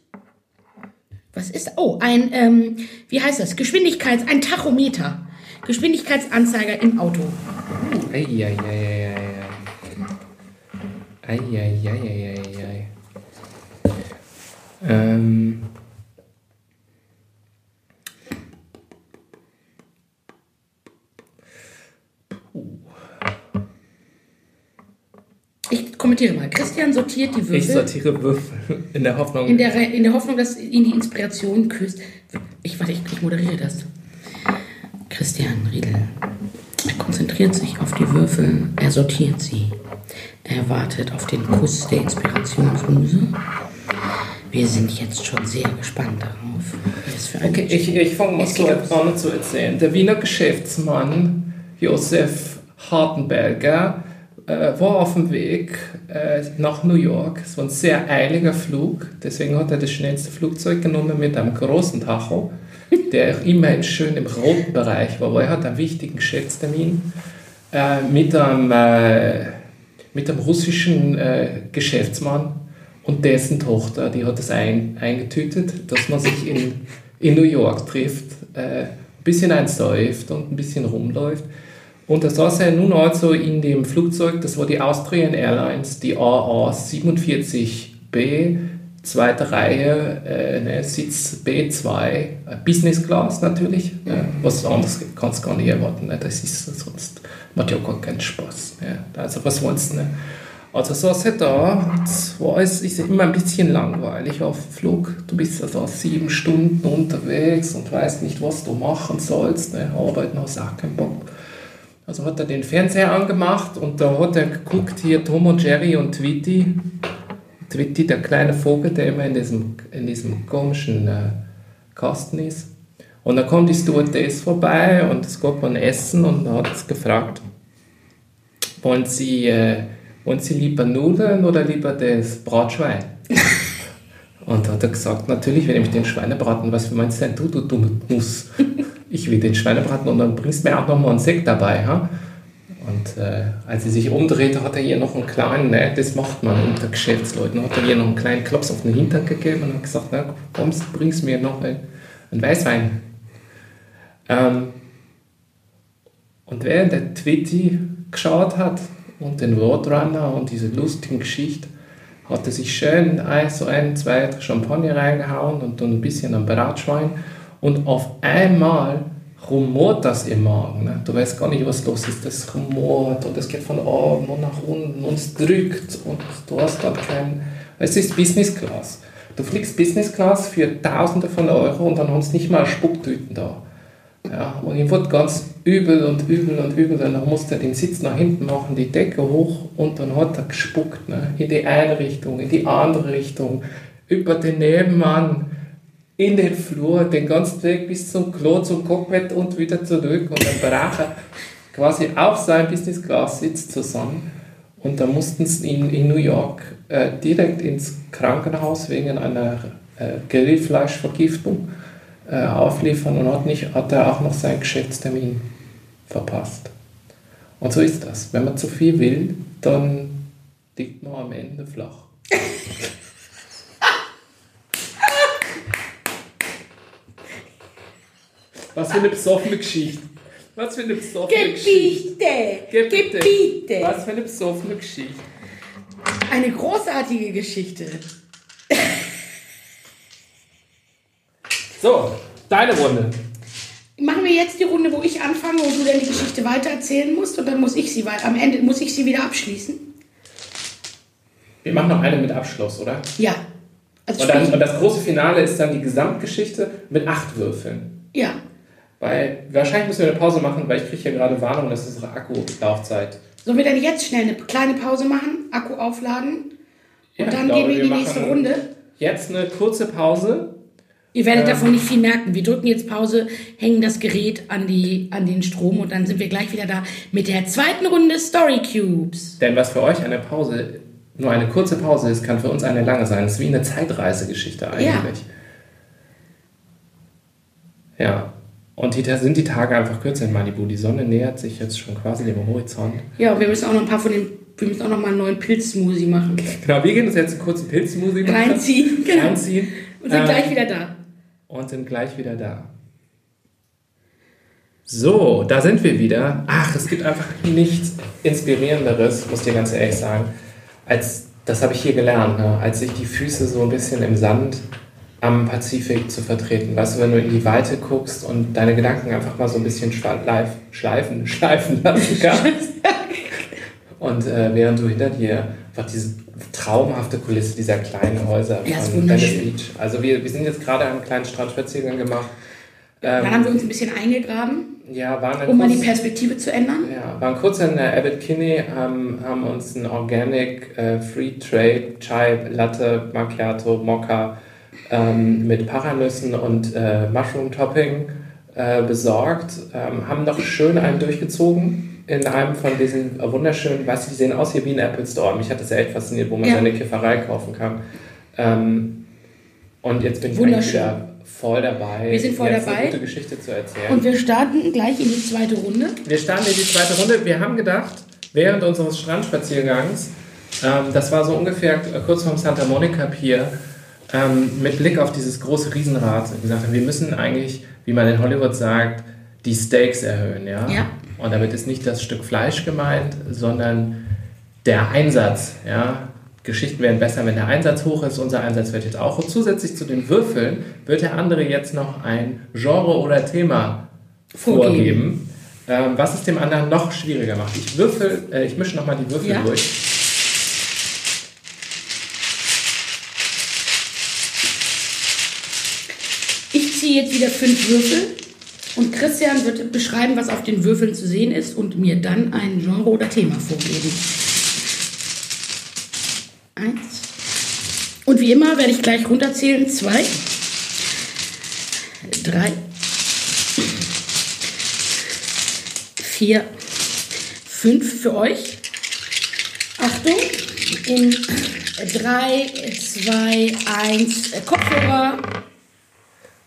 was ist, oh, ein, ähm, wie heißt das, Geschwindigkeits, ein Tachometer. Geschwindigkeitsanzeiger im Auto. Eieieiei. Eieieiei. Ähm. Ich kommentiere mal. Christian sortiert die Würfel. Ich sortiere Würfel in der Hoffnung. In der, in der Hoffnung, dass ihn die Inspiration küsst. Ich, warte, ich, ich moderiere das. Christian Riedel. Er konzentriert sich auf die Würfel, er sortiert sie. Er wartet auf den Kuss der Inspirationsmuse. Wir sind jetzt schon sehr gespannt darauf. okay, ich, ich fange mal so an zu erzählen. Der Wiener Geschäftsmann Josef Hartenberger äh, war auf dem Weg äh, nach New York. Es war ein sehr eiliger Flug, deswegen hat er das schnellste Flugzeug genommen mit einem großen Tacho der auch immerhin schön im roten Bereich war, weil er hat einen wichtigen Geschäftstermin äh, mit, einem, äh, mit einem russischen äh, Geschäftsmann und dessen Tochter, die hat es ein, eingetütet, dass man sich in, in New York trifft, äh, ein bisschen einsäuft und ein bisschen rumläuft. Und da saß er nun also in dem Flugzeug, das war die Austrian Airlines, die AA 47B zweite Reihe, äh, ne, Sitz B2, äh, Business Class natürlich. Ne? Was anderes kannst du gar nicht erwarten. Ne? Das ist sonst macht ja gar keinen Spaß. Ne? Also was wollen sie? Ne? Also so ist da, zwar ist es immer ein bisschen langweilig auf Flug. Du bist also sieben Stunden unterwegs und weißt nicht, was du machen sollst. Ne? Arbeiten hast auch keinen Bock. Also hat er den Fernseher angemacht und da hat er geguckt, hier Tom und Jerry und Tweety. Tweety, der kleine Vogel, der immer in diesem, in diesem komischen äh, Kasten ist. Und dann kommt die Stewardess vorbei und es gab ein Essen und hat es gefragt, wollen Sie, äh, wollen Sie lieber Nudeln oder lieber das Bratschwein? und dann hat er gesagt, natürlich will ich den Schweinebraten, was meinst denn du, du dumme Nuss? Ich will den Schweinebraten und dann bringst du mir auch noch mal einen Sekt dabei. Ha? Und äh, als sie sich umdrehte, hat er ihr noch einen kleinen, ne, das macht man unter Geschäftsleuten, hat er ihr noch einen kleinen Klops auf den Hintern gegeben und hat gesagt, na, kommst, bringst mir noch einen, einen Weißwein. Ähm, und während der Twitty geschaut hat und den Roadrunner und diese lustigen Geschichte, hat er sich schön ein, so ein, zwei Champagner reingehauen und dann ein bisschen am Bratschwein und auf einmal rumort das im Magen. Ne? Du weißt gar nicht, was los ist. Das rumort und es geht von oben und nach unten und es drückt und du hast dann kein. Es ist Business Class. Du fliegst Business Class für Tausende von Euro und dann hast du nicht mal Spucktüten da. Ja, und ihm wurde ganz übel und übel und übel. Dann musste er den Sitz nach hinten machen, die Decke hoch und dann hat er gespuckt. Ne? In die eine Richtung, in die andere Richtung, über den Nebenmann in den Flur, den ganzen Weg bis zum Klo, zum Cockpit und wieder zurück. Und dann brach er quasi auf sein Business Class Sitz zusammen. Und dann mussten sie ihn in New York äh, direkt ins Krankenhaus wegen einer äh, Grillfleischvergiftung äh, aufliefern und hat, nicht, hat er auch noch seinen Geschäftstermin verpasst. Und so ist das. Wenn man zu viel will, dann liegt man am Ende flach. Was für eine besoffene Geschichte. Was für eine besoffene Geschichte. Gebiete! Gebiete! Was für eine besoffene Geschichte. Eine großartige Geschichte. So, deine Runde. Machen wir jetzt die Runde, wo ich anfange und du dann die Geschichte weitererzählen musst und dann muss ich sie weiter. Am Ende muss ich sie wieder abschließen. Wir machen noch eine mit Abschluss, oder? Ja. Also Und, dann, und das große Finale ist dann die Gesamtgeschichte mit acht Würfeln. ja. Weil wahrscheinlich müssen wir eine Pause machen, weil ich kriege hier gerade Warnung, dass unsere Akkulaufzeit. Sollen wir dann jetzt schnell eine kleine Pause machen, Akku aufladen Ja, und ich dann glaube, gehen wir in die wir nächste Runde? Jetzt eine kurze Pause. Ihr werdet davon nicht viel merken. Wir drücken jetzt Pause, hängen das Gerät an, die, an den Strom und dann sind wir gleich wieder da mit der zweiten Runde Story Cubes. Denn was für euch eine Pause, nur eine kurze Pause ist, kann für uns eine lange sein. Es ist wie eine Zeitreisegeschichte eigentlich. Ja. Und die, sind die Tage einfach kürzer in Malibu. Die Sonne nähert sich jetzt schon quasi dem Horizont. Ja, und wir müssen auch noch ein paar von den, wir müssen auch noch mal einen neuen Pilzsmoothie machen. Genau, wir gehen uns jetzt einen kurzen Pilzmusik machen. Reinziehen, genau. Reinziehen. Und sind Ähm, gleich wieder da. Und sind gleich wieder da. So, da sind wir wieder. Ach, es gibt einfach nichts Inspirierenderes, muss ich dir ganz ehrlich sagen, als, das habe ich hier gelernt, ne? als sich die Füße so ein bisschen im Sand am Pazifik zu vertreten. Weißt du, wenn du in die Weite guckst und deine Gedanken einfach mal so ein bisschen schleif, schleifen, schleifen lassen kannst. Und äh, während du hinter dir einfach diese traumhafte Kulisse dieser kleinen Häuser Ja, von Venice. Beach. Also wir, wir sind jetzt gerade einen kleinen Strandspaziergang gemacht. Ähm, Dann haben wir uns ein bisschen eingegraben, ja, um mal die kurz, Perspektive zu ändern. ja, waren kurz in äh, Abbot Kinney, haben, haben uns ein Organic äh, Free Trade Chai Latte Macchiato Mokka ähm, mit Paranüssen und äh, Mushroom Topping äh, besorgt, ähm, haben noch schön einen durchgezogen in einem von diesen wunderschönen, weißt du, die sehen aus hier wie ein Apple Store. Mich hat das ja echt fasziniert, wo man Ja. seine Kifferei kaufen kann. Ähm, und jetzt bin ich wieder voll dabei, Wir sind voll jetzt dabei. eine gute Geschichte zu erzählen. Und wir starten gleich in die zweite Runde. Wir starten in die zweite Runde. Wir haben gedacht, während unseres Strandspaziergangs, ähm, das war so ungefähr äh, kurz vorm Santa Monica Pier, ähm, mit Blick auf dieses große Riesenrad, gesagt haben, wir müssen eigentlich, wie man in Hollywood sagt, die Stakes erhöhen. Ja? Ja. Und damit ist nicht das Stück Fleisch gemeint, sondern der Einsatz, ja? Geschichten werden besser, wenn der Einsatz hoch ist. Unser Einsatz wird jetzt auch. Und zusätzlich zu den Würfeln wird der andere jetzt noch ein Genre oder Thema vorgeben, vorgeben ähm, was es dem anderen noch schwieriger macht. Ich würfel, äh, ich mische nochmal die Würfel ja. durch. Ich ziehe jetzt wieder fünf Würfel und Christian wird beschreiben, was auf den Würfeln zu sehen ist und mir dann ein Genre oder Thema vorgeben. Eins. Und wie immer werde ich gleich runterzählen. Zwei, drei, vier, fünf für euch. Achtung, in drei, zwei, eins, Kopfhörer.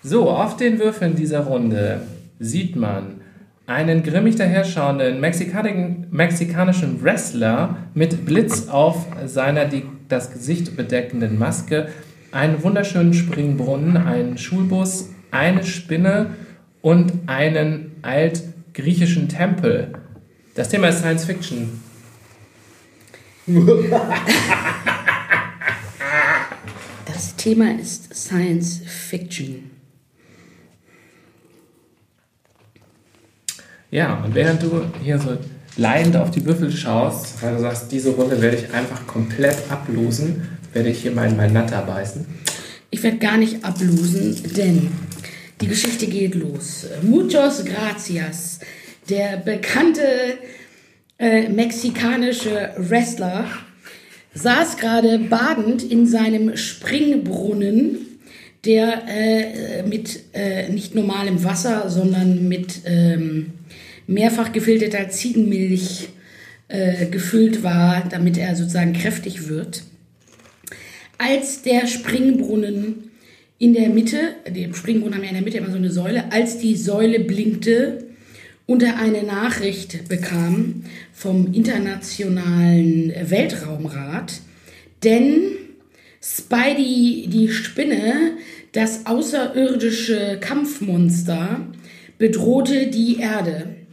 So, auf den Würfeln dieser Runde sieht man einen grimmig daherschauenden mexikanischen Wrestler mit Blitz auf seiner die, das Gesicht bedeckenden Maske, einen wunderschönen Springbrunnen, einen Schulbus, eine Spinne und einen altgriechischen Tempel. Das Thema ist Science Fiction. Das Thema ist Science Fiction. Ja, und während du hier so leidend auf die Würfel schaust, weil du sagst, diese Runde werde ich einfach komplett ablosen, werde ich hier meinen mein Natter beißen. Ich werde gar nicht ablosen, denn die Geschichte geht los. Muchos gracias, der bekannte äh, mexikanische Wrestler, saß gerade badend in seinem Springbrunnen, der äh, mit äh, nicht normalem Wasser, sondern mit ähm, mehrfach gefilterter Ziegenmilch äh, gefüllt war, damit er sozusagen kräftig wird. Als der Springbrunnen in der Mitte, die Springbrunnen haben ja in der Mitte immer so eine Säule, als die Säule blinkte und er eine Nachricht bekam vom Internationalen Weltraumrat, denn Spidey, die Spinne, das außerirdische Kampfmonster, bedrohte die Erde.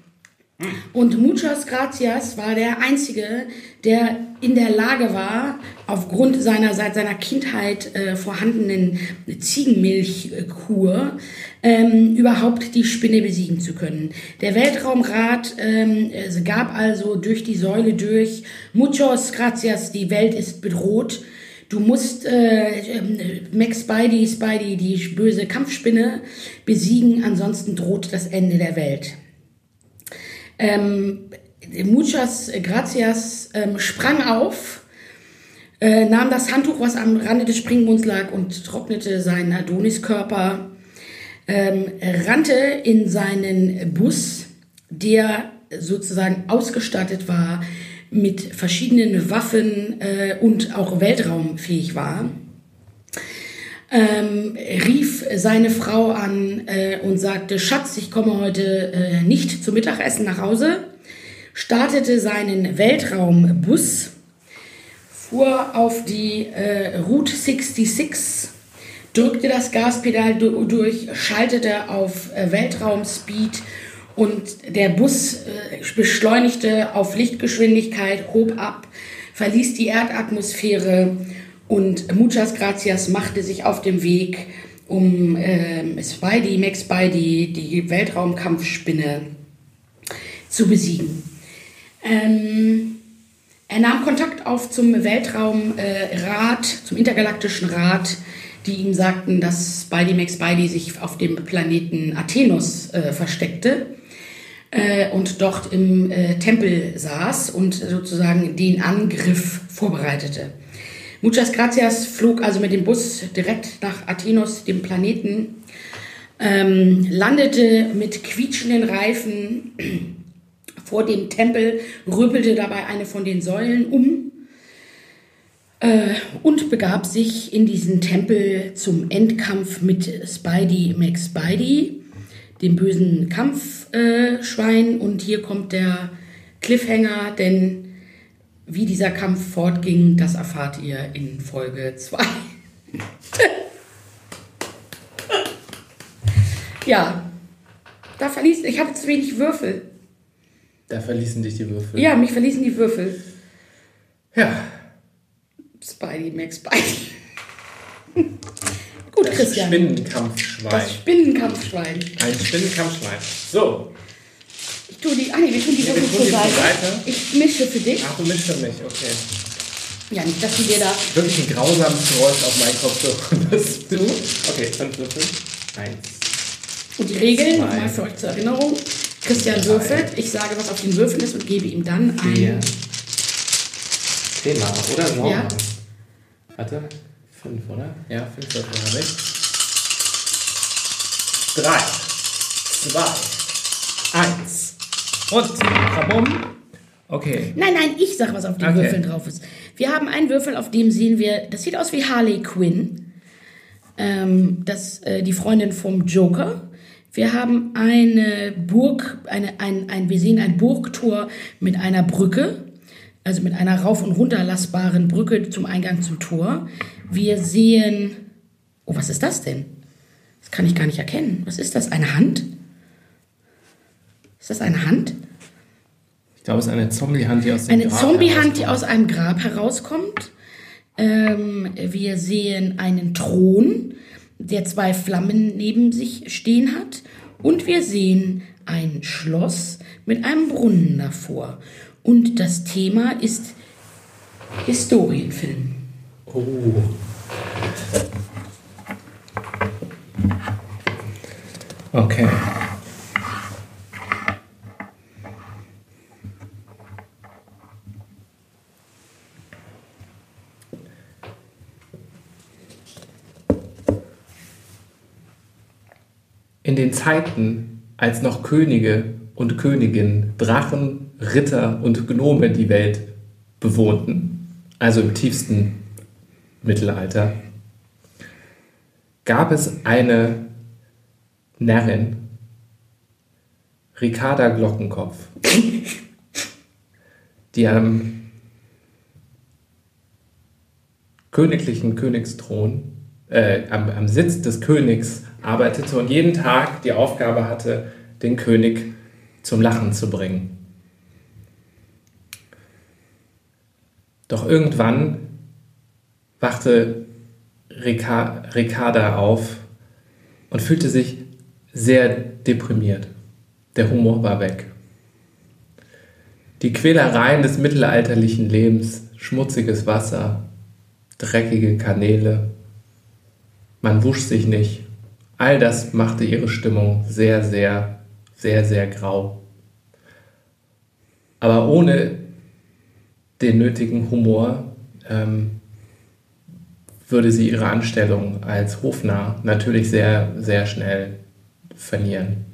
Und Muchas Gracias war der Einzige, der in der Lage war, aufgrund seiner seit seiner Kindheit äh, vorhandenen Ziegenmilchkur ähm, überhaupt die Spinne besiegen zu können. Der Weltraumrat ähm, gab also durch die Säule durch Muchos Gracias, die Welt ist bedroht. Du musst äh, ähm, Max Spidey, Spidey, die böse Kampfspinne besiegen, ansonsten droht das Ende der Welt. Ähm, Muchas Gracias ähm, sprang auf, äh, nahm das Handtuch, was am Rande des Springmunds lag, und trocknete seinen Adoniskörper, ähm, rannte in seinen Bus, der sozusagen ausgestattet war mit verschiedenen Waffen äh, und auch weltraumfähig war ähm, rief seine Frau an äh, und sagte, Schatz, ich komme heute äh, nicht zum Mittagessen nach Hause, startete seinen Weltraumbus, fuhr auf die äh, Route 66, drückte das Gaspedal durch, schaltete auf äh, Weltraumspeed und der Bus äh, beschleunigte auf Lichtgeschwindigkeit, hob ab, verließ die Erdatmosphäre und Muchas Gracias machte sich auf dem Weg, um äh, Spidey, Max Spidey, die Weltraumkampfspinne, zu besiegen. Ähm, er nahm Kontakt auf zum Weltraumrat, äh, zum intergalaktischen Rat, die ihm sagten, dass Spidey Max Spidey sich auf dem Planeten Athenus äh, versteckte äh, und dort im äh, Tempel saß und sozusagen den Angriff vorbereitete. Muchas Gracias flog also mit dem Bus direkt nach Athenos, dem Planeten, ähm, landete mit quietschenden Reifen vor dem Tempel, rüppelte dabei eine von den Säulen um äh, und begab sich in diesen Tempel zum Endkampf mit Spidey Max Spidey, dem bösen Kampfschwein. Äh, und hier kommt der Cliffhanger, denn wie dieser Kampf fortging, das erfahrt ihr in Folge 2. ja, da verließ ich habe zu wenig Würfel. Da verließen dich die Würfel. Ja, mich verließen die Würfel. Ja. Spidey, Max Spidey. Gut, Das Christian. Spinnenkampfschwein. Das Spinnenkampfschwein. Ein Spinnenkampfschwein. So. Ich tue die, ah nee, wir tun die Ja, Würfel wir tun zur Seite. Seite. Ich mische für dich. Ach, du mischst für mich, okay. Ja, nicht, dass die dir da. Wirklich ein grausames Geräusch auf meinen Kopfhörer. Das du? Okay, fünf Würfel. Eins. Und die Regeln, nochmal für euch zur Erinnerung. Christian würfelt, ich sage, was auf den Würfeln ist und gebe ihm dann Vier. ein. Thema, oder? So. Ja. Warte. Fünf, oder? Ja, fünf Würfel habe ich. Drei. Zwei. Eins. Und. Kabum. Okay. Nein, nein, ich sage, was auf den Okay. Würfeln drauf ist. Wir haben einen Würfel, auf dem sehen wir, das sieht aus wie Harley Quinn. Ähm, das, äh, die Freundin vom Joker. Wir haben eine Burg, eine, ein, ein, wir sehen ein Burgtor mit einer Brücke, also mit einer rauf- und runterlassbaren Brücke zum Eingang zum Tor. Wir sehen, oh, was ist das denn? Das kann ich gar nicht erkennen. Was ist das? Eine Hand? Ist das eine Hand? Ich glaube, es ist eine Zombie-Hand, die aus dem Eine Grab Zombie-Hand, die aus einem Grab herauskommt. Ähm, wir sehen einen Thron, der zwei Flammen neben sich stehen hat. Und wir sehen ein Schloss mit einem Brunnen davor. Und das Thema ist Historienfilm. Oh. Okay. In den Zeiten, als noch Könige und Königinnen, Drachen, Ritter und Gnome die Welt bewohnten, also im tiefsten Mittelalter, gab es eine Närrin, Ricarda Glockenkopf, die am königlichen Königsthron, äh, am, am Sitz des Königs arbeitete und jeden Tag die Aufgabe hatte, den König zum Lachen zu bringen. Doch irgendwann wachte Rica Ricarda auf und fühlte sich sehr deprimiert. Der Humor war weg. Die Quälereien des mittelalterlichen Lebens, schmutziges Wasser, dreckige Kanäle, man wusch sich nicht, all das machte ihre Stimmung sehr, sehr, sehr, sehr grau. Aber ohne den nötigen Humor ähm, würde sie ihre Anstellung als Hofnarr natürlich sehr, sehr schnell verlieren.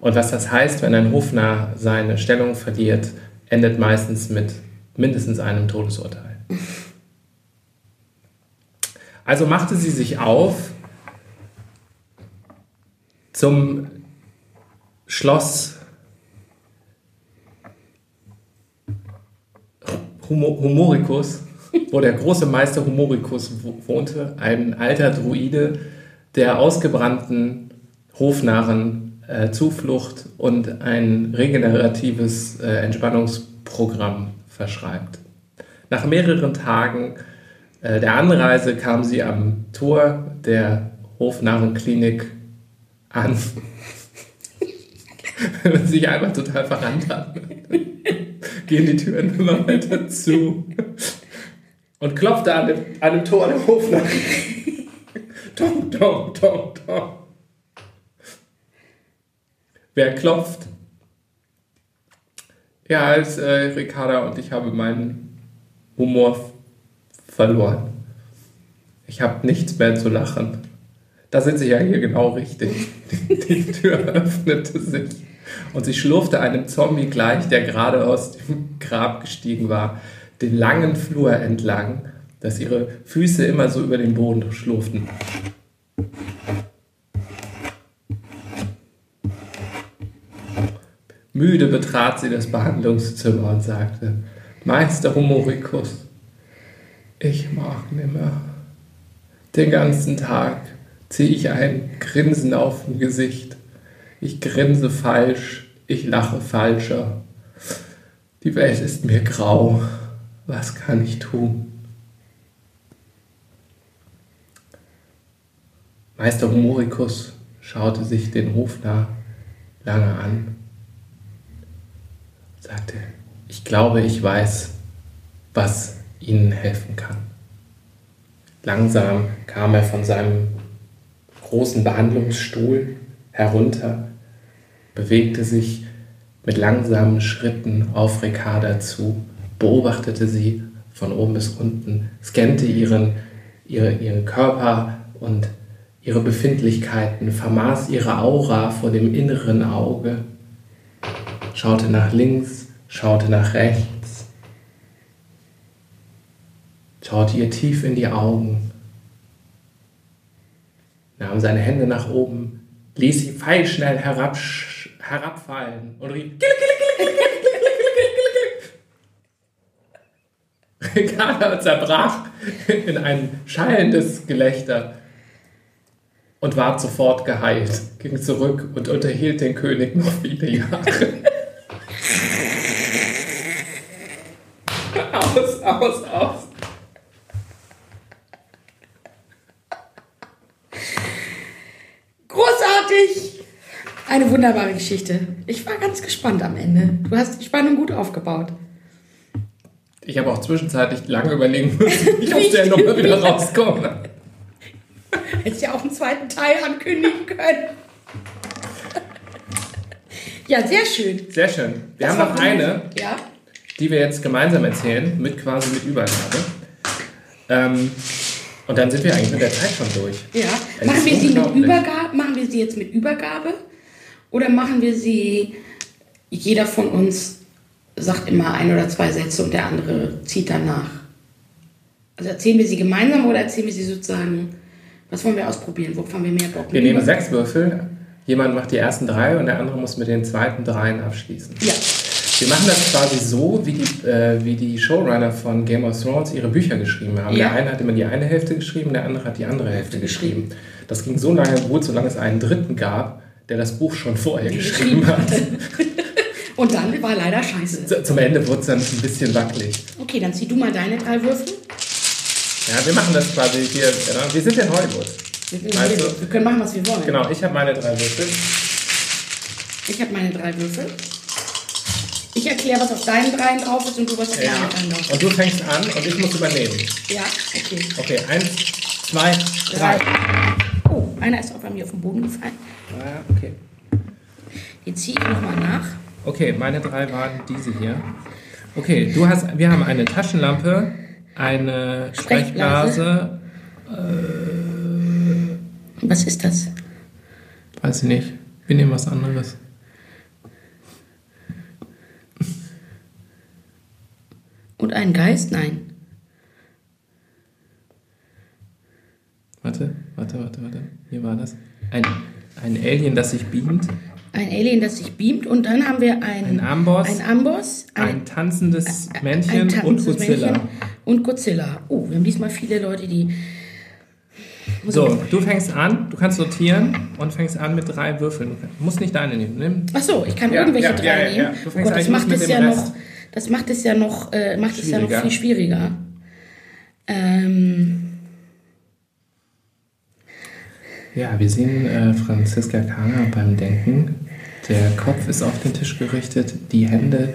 Und was das heißt, wenn ein Hofnarr seine Stellung verliert, endet meistens mit mindestens einem Todesurteil. Also machte sie sich auf zum Schloss Humo Humoricus, wo der große Meister Humoricus wo- wohnte, ein alter Druide, der ausgebrannten Hofnarren äh, Zuflucht und ein regeneratives äh, Entspannungsprogramm verschreibt. Nach mehreren Tagen äh, der Anreise kam sie am Tor der Hofnarrenklinik an, und sich einfach total verrannt hat. Gehen die Türen immer weiter zu und klopfte an dem, an dem Tor der Hofnarren. Tom, tom, tom, tom. Wer klopft? Ja, ist äh, Ricarda und ich habe meinen Humor verloren. Ich habe nichts mehr zu lachen. Da sind Sie ja hier genau richtig. Die, Tür öffnete sich und sie schlurfte einem Zombie gleich, der gerade aus dem Grab gestiegen war, den langen Flur entlang, dass ihre Füße immer so über den Boden schlurften. Müde betrat sie das Behandlungszimmer und sagte, Meister Humoricus, ich mag nimmer. Den ganzen Tag ziehe ich ein Grinsen auf dem Gesicht. Ich grinse falsch, ich lache falscher. Die Welt ist mir grau. Was kann ich tun? Meister Humoricus schaute sich den Hofnarr lange an, sagte, ich glaube, ich weiß, was Ihnen helfen kann. Langsam kam er von seinem großen Behandlungsstuhl herunter, bewegte sich mit langsamen Schritten auf Ricarda zu, beobachtete sie von oben bis unten, scannte ihren, ihre, ihren Körper und ihre Befindlichkeiten, vermaß ihre Aura vor dem inneren Auge, schaute nach links, schaute nach rechts, schaute ihr tief in die Augen, nahm seine Hände nach oben, ließ sie pfeilschnell herab, herabfallen und rief Ricarda zerbrach in ein schallendes Gelächter und ward sofort geheilt, ging zurück und unterhielt den König noch viele Jahre. aus, aus, aus. Großartig! Eine wunderbare Geschichte. Ich war ganz gespannt am Ende. Du hast die Spannung gut aufgebaut. Ich habe auch zwischenzeitlich lange überlegen müssen, wie ich aus der Nummer wieder rauskomme. Hättest ja auch einen zweiten Teil ankündigen können. Ja, sehr schön. Sehr schön. Wir Das haben noch eine, Ja. die wir jetzt gemeinsam erzählen, mit quasi mit Übergabe. Ähm, und dann sind wir eigentlich mit der Zeit schon durch. Ja. Machen wir sie mit. Übergabe? Machen wir sie jetzt mit Übergabe? Oder machen wir sie, jeder von uns sagt immer ein oder zwei Sätze und der andere zieht danach? Also erzählen wir sie gemeinsam oder erzählen wir sie sozusagen, was wollen wir ausprobieren? Wo haben wir mehr Bock? Wir nehmen Über- sechs Würfel, jemand macht die ersten drei und der andere muss mit den zweiten dreien abschließen. Ja. Wir machen das quasi so, wie die, äh, wie die Showrunner von Game of Thrones ihre Bücher geschrieben haben. Ja. Der eine hat immer die eine Hälfte geschrieben, der andere hat die andere Hälfte geschrieben. Das ging so lange gut, solange es einen Dritten gab, der das Buch schon vorher geschrieben hat. Und dann war leider scheiße. Zum Ende wurde es dann ein bisschen wackelig. Okay, dann zieh du mal deine drei Würfel. Ja, wir machen das quasi hier. Wir sind in Hollywood. Also- wir können machen, was wir wollen. Genau, ich habe meine drei Würfel. Ich habe meine drei Würfel. Ich erkläre, was auf deinen dreien drauf ist und du, was auf Ja. dreien drauf ist. Und du fängst an und ich muss übernehmen. Ja, okay. Okay, eins, zwei, drei. Oh, einer ist auch bei mir auf den Boden gefallen. Ah, okay. Den ziehe ich nochmal nach. Okay, meine drei waren diese hier. Okay, du hast, wir haben eine Taschenlampe, eine Sprechblase. Sprechblase, Was ist das? weiß ich nicht. Wir nehmen was anderes. Und ein Geist? Nein. Warte, warte, warte, warte. Hier war das. Ein, ein Alien, das sich beamt, Ein Alien, das sich beamt. Und dann haben wir einen, ein Amboss, ein Amboss, ein tanzendes ein Männchen und tanzendes Godzilla. Männchen und Godzilla. Oh, wir haben diesmal viele Leute, die. So, du fängst an, du kannst sortieren und fängst an mit drei Würfeln. Du musst nicht deine nehmen. Nimm. Ach so, ich kann Ja, irgendwelche ja, drei ja, nehmen. ja. Du Oh fängst Gott, das macht mit es ja Rest. noch, das macht es ja noch, äh, macht es ja noch viel schwieriger. Ähm, Ja, wir sehen äh, Franziska Kahner beim Denken. Der Kopf ist auf den Tisch gerichtet, die Hände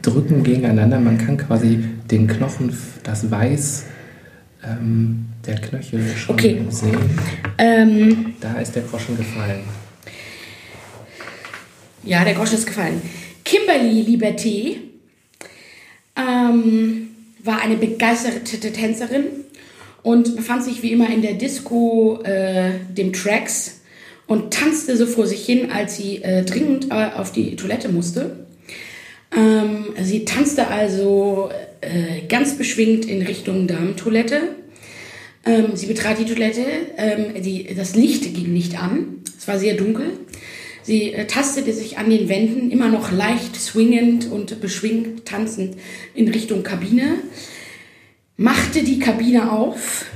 drücken gegeneinander. Man kann quasi den Knochen, das Weiß ähm, der Knöchel schon Okay. sehen. ähm, Da ist der Groschen gefallen. ja, der Groschen ist gefallen. Kimberly Liberté ähm, war eine begeisterte Tänzerin und befand sich wie immer in der Disco äh, dem Tracks und tanzte so vor sich hin, als sie äh, dringend äh, auf die Toilette musste. Ähm, sie tanzte also äh, ganz beschwingt in Richtung Damentoilette. Ähm, sie betrat die Toilette, ähm, die, das Licht ging nicht an, es war sehr dunkel. Sie äh, tastete sich an den Wänden, immer noch leicht swingend und beschwingt, tanzend in Richtung Kabine, machte die Kabine auf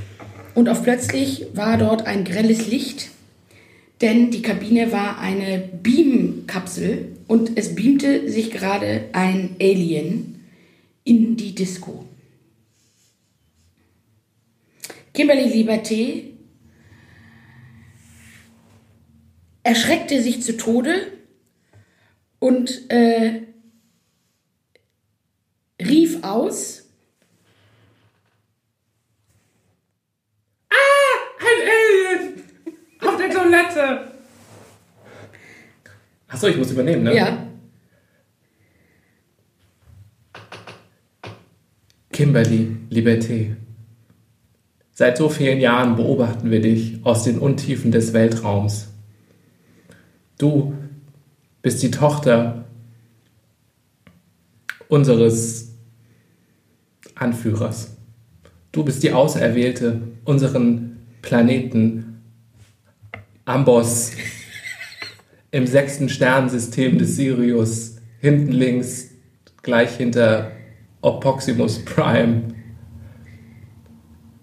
und auf plötzlich war dort ein grelles Licht, denn die Kabine war eine Beamkapsel und es beamte sich gerade ein Alien in die Disco. Kimberly Liberté erschreckte sich zu Tode und äh, rief aus. Ein Alien! Auf der Toilette! Achso, ich muss übernehmen, ne? Ja. Kimberly Liberté. Seit so vielen Jahren beobachten wir dich aus den Untiefen des Weltraums. Du bist die Tochter unseres Anführers. Du bist die Auserwählte, unseren Planeten Amboss im sechsten Sternensystem des Sirius, hinten links, gleich hinter Opoximus Prime,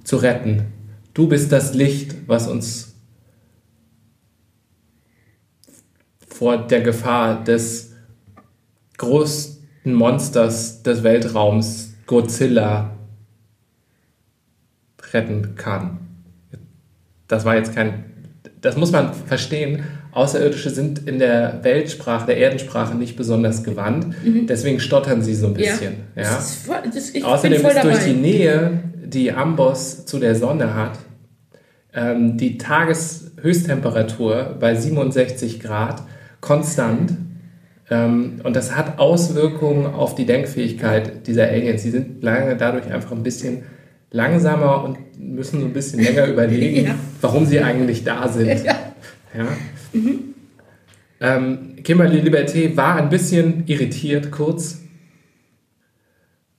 zu retten. Du bist das Licht, was uns vor der Gefahr des größten Monsters des Weltraums, Godzilla, retten kann. Das war jetzt kein. Das muss man verstehen. Außerirdische sind in der Weltsprache, der Erdensprache nicht besonders gewandt. Deswegen stottern sie so ein bisschen. Ja. Das ist voll, ich Außerdem ist durch dabei. die Nähe, die Amboss zu der Sonne hat, ähm, die Tageshöchsttemperatur bei 67 Grad konstant. Ähm, und das hat Auswirkungen auf die Denkfähigkeit dieser Aliens. Sie sind lange dadurch einfach ein bisschen langsamer und müssen so ein bisschen länger überlegen, Ja. warum sie eigentlich da sind. Ja. Ja. Ähm, Kimberly Liberté war ein bisschen irritiert kurz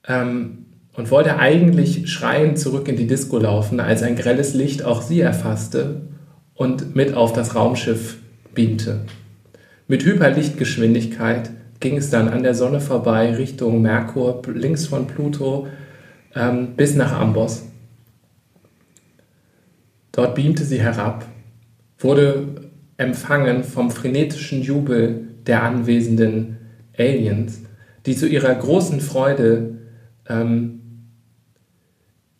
ähm, und wollte eigentlich schreiend zurück in die Disco laufen, als ein grelles Licht auch sie erfasste und mit auf das Raumschiff beamte. Mit Hyperlichtgeschwindigkeit ging es dann an der Sonne vorbei Richtung Merkur, links von Pluto, ähm, bis nach Amboss. Dort beamte sie herab, wurde empfangen vom frenetischen Jubel der anwesenden Aliens, die zu ihrer großen Freude ähm,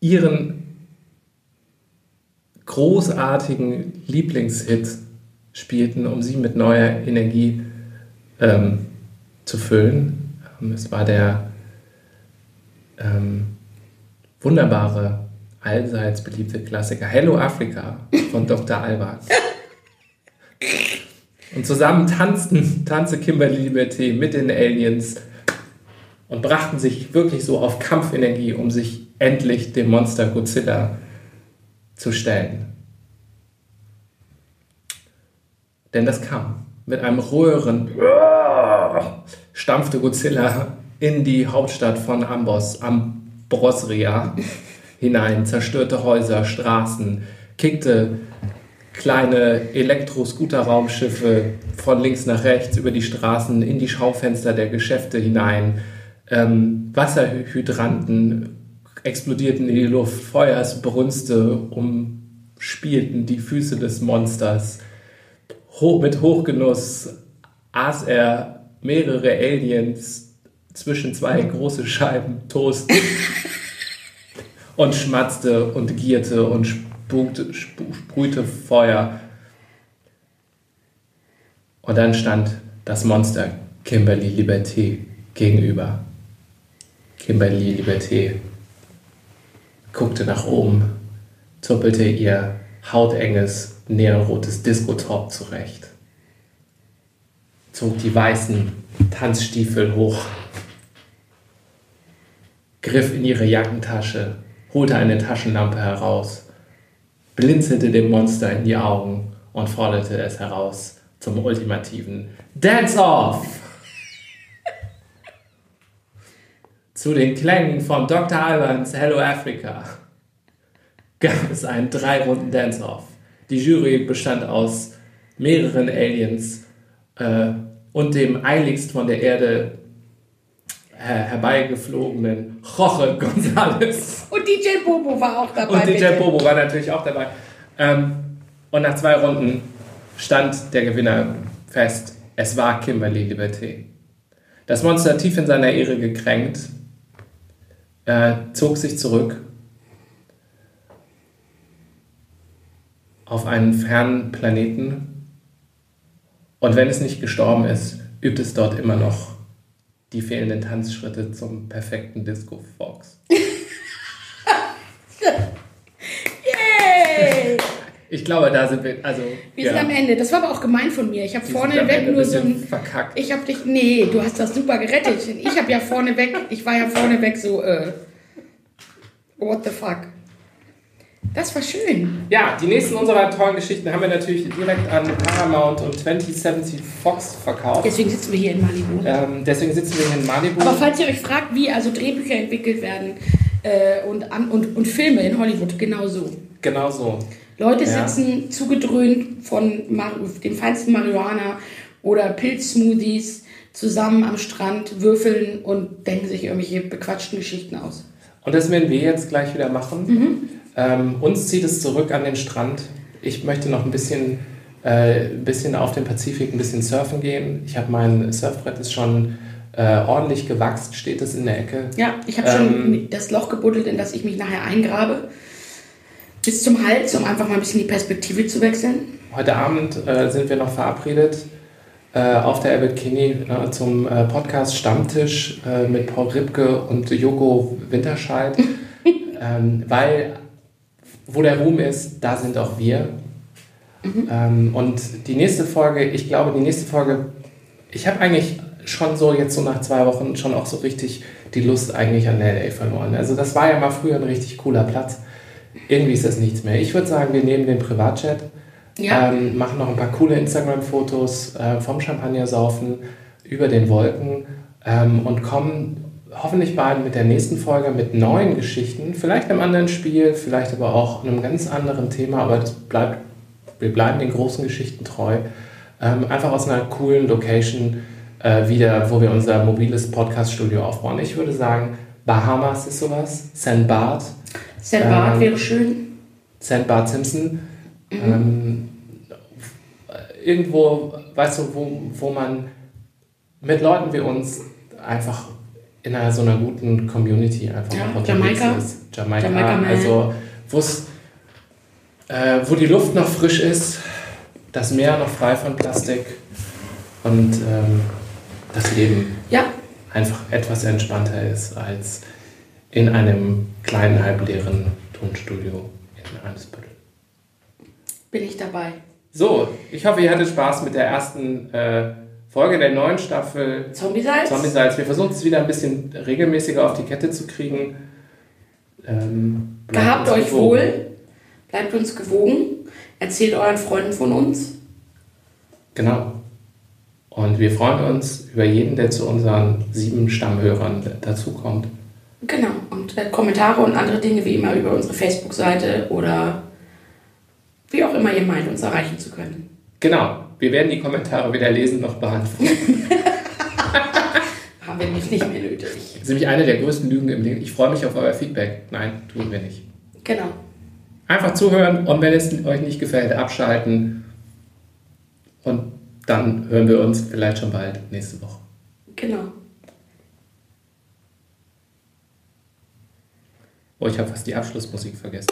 ihren großartigen Lieblingshit spielten, um sie mit neuer Energie ähm, zu füllen. Ähm, Es war der ähm, wunderbare, allseits beliebte Klassiker Hello Africa von Dr. Albert. Und zusammen tanzten, tanzte Kimberly Liberté mit den Aliens und brachten sich wirklich so auf Kampfenergie, um sich endlich dem Monster Godzilla zu stellen. Denn das kam. Mit einem röhren stampfte Godzilla in die Hauptstadt von Amboss, Ambrosria, hinein, zerstörte Häuser, Straßen, kickte kleine Elektro-Scooter-Raumschiffe von links nach rechts über die Straßen in die Schaufenster der Geschäfte hinein. Ähm, Wasserhydranten explodierten in die Luft, Feuersbrünste umspielten die Füße des Monsters. Ho mit Hochgenuss aß er mehrere Aliens zwischen zwei große Scheiben Toast und schmatzte und gierte und spukte, spu- sprühte Feuer. Und dann stand das Monster Kimberly Liberté gegenüber. Kimberly Liberté guckte nach oben, zuppelte ihr hautenges, neonrotes Disco-Top zurecht, zog die weißen Tanzstiefel hoch, griff in ihre Jackentasche, holte eine Taschenlampe heraus, blinzelte dem Monster in die Augen und forderte es heraus zum ultimativen Dance-Off! Zu den Klängen von Dr. Albans Hello Africa gab es einen drei Runden Dance-Off. Die Jury bestand aus mehreren Aliens äh, und dem eiligst von der Erde herbeigeflogenen Jorge González. Und DJ Bobo war auch dabei. Und DJ bitte. Bobo war natürlich auch dabei. Ähm, und nach zwei Runden stand der Gewinner fest. Es war Kimberly Liberté. Das Monster, tief in seiner Ehre gekränkt, äh, zog sich zurück auf einen fernen Planeten Und wenn es nicht gestorben ist, übt es dort immer noch die fehlenden Tanzschritte zum perfekten Disco Fox. Yay! Ich glaube, da sind wir, also. Wir sind am Ende. Das war aber auch gemein von mir. Ich habe Wir sind am vorne weg Ende nur so ein. Verkackt. Ich habe dich. Nee, du hast das super gerettet. Ich habe ja vorne weg. Ich war ja vorne weg so. Äh, what the fuck? Das war schön. Ja, die nächsten unserer tollen Geschichten haben wir natürlich direkt an Paramount und 2070 Fox verkauft. Deswegen sitzen wir hier in Malibu. Ähm, deswegen sitzen wir hier in Malibu. Aber falls ihr euch fragt, wie also Drehbücher entwickelt werden äh, und, an, und, und Filme in Hollywood, genau so. genau so. Leute Ja. sitzen zugedröhnt von Mar dem feinsten Marihuana oder Pilzsmoothies zusammen am Strand, würfeln und denken sich irgendwelche bequatschten Geschichten aus. Und das werden wir jetzt gleich wieder machen. Ähm, uns zieht es zurück an den Strand. Ich möchte noch ein bisschen, äh, bisschen auf den Pazifik, ein bisschen surfen gehen. Ich habe mein Surfbrett ist schon äh, ordentlich gewachst, steht es in der Ecke. Ja, ich habe Ähm. schon das Loch gebuddelt, in das ich mich nachher eingrabe. Bis zum Hals, um einfach mal ein bisschen die Perspektive zu wechseln. Heute Abend äh, sind wir noch verabredet äh, auf der Abbot Kinney äh, zum äh, Podcast Stammtisch äh, mit Paul Ripke und Joko Winterscheid. ähm, weil wo der Ruhm ist, da sind auch wir. Ähm, und die nächste Folge, ich glaube, die nächste Folge, ich habe eigentlich schon so jetzt so nach zwei Wochen schon auch so richtig die Lust eigentlich an LA verloren. Also das war ja mal früher ein richtig cooler Platz. Irgendwie ist das nichts mehr. Ich würde sagen, wir nehmen den Privatjet, Ja. ähm, machen noch ein paar coole Instagram-Fotos äh, vom Champagnersaufen über den Wolken ähm, und kommen hoffentlich bald mit der nächsten Folge mit neuen Geschichten, vielleicht einem anderen Spiel, vielleicht aber auch einem ganz anderen Thema, aber das bleibt, wir bleiben den großen Geschichten treu. Ähm, einfach aus einer coolen Location äh, wieder, wo wir unser mobiles Podcast-Studio aufbauen. Ich würde sagen, Bahamas ist sowas, St. Bart, St. Bart Ähm, wäre schön. St. Bart Simpson. Ähm, irgendwo, weißt du, wo, wo man mit Leuten wie uns einfach in einer so einer guten Community einfach Ja, unterwegs Jamaika. ist. Jamaika. Jamaika also, wo's, äh, wo die Luft noch frisch ist, das Meer noch frei von Plastik und ähm, das Leben Ja, einfach etwas entspannter ist als in einem kleinen halbleeren Tonstudio in Eimsbüttel. bin ich dabei. So, ich hoffe, ihr hattet Spaß mit der ersten äh, Folge der neuen Staffel Zombie-Salz? Zombie Salz. Wir versuchen es wieder ein bisschen regelmäßiger auf die Kette zu kriegen. Ähm, Gehabt euch gewogen. wohl. Bleibt uns gewogen. Erzählt euren Freunden von uns. Genau. Und wir freuen uns über jeden, der zu unseren sieben Stammhörern dazukommt. Genau. Und äh, Kommentare und andere Dinge wie immer über unsere Facebook-Seite oder wie auch immer ihr meint, uns erreichen zu können. Genau. Wir werden die Kommentare weder lesen noch beantworten. Haben wir nämlich nicht mehr nötig. Das ist nämlich eine der größten Lügen im Leben. Ich freue mich auf euer Feedback. Nein, tun wir nicht. Genau. Einfach zuhören und wenn es euch nicht gefällt, abschalten. Und dann hören wir uns vielleicht schon bald nächste Woche. Genau. Oh, ich habe fast die Abschlussmusik vergessen.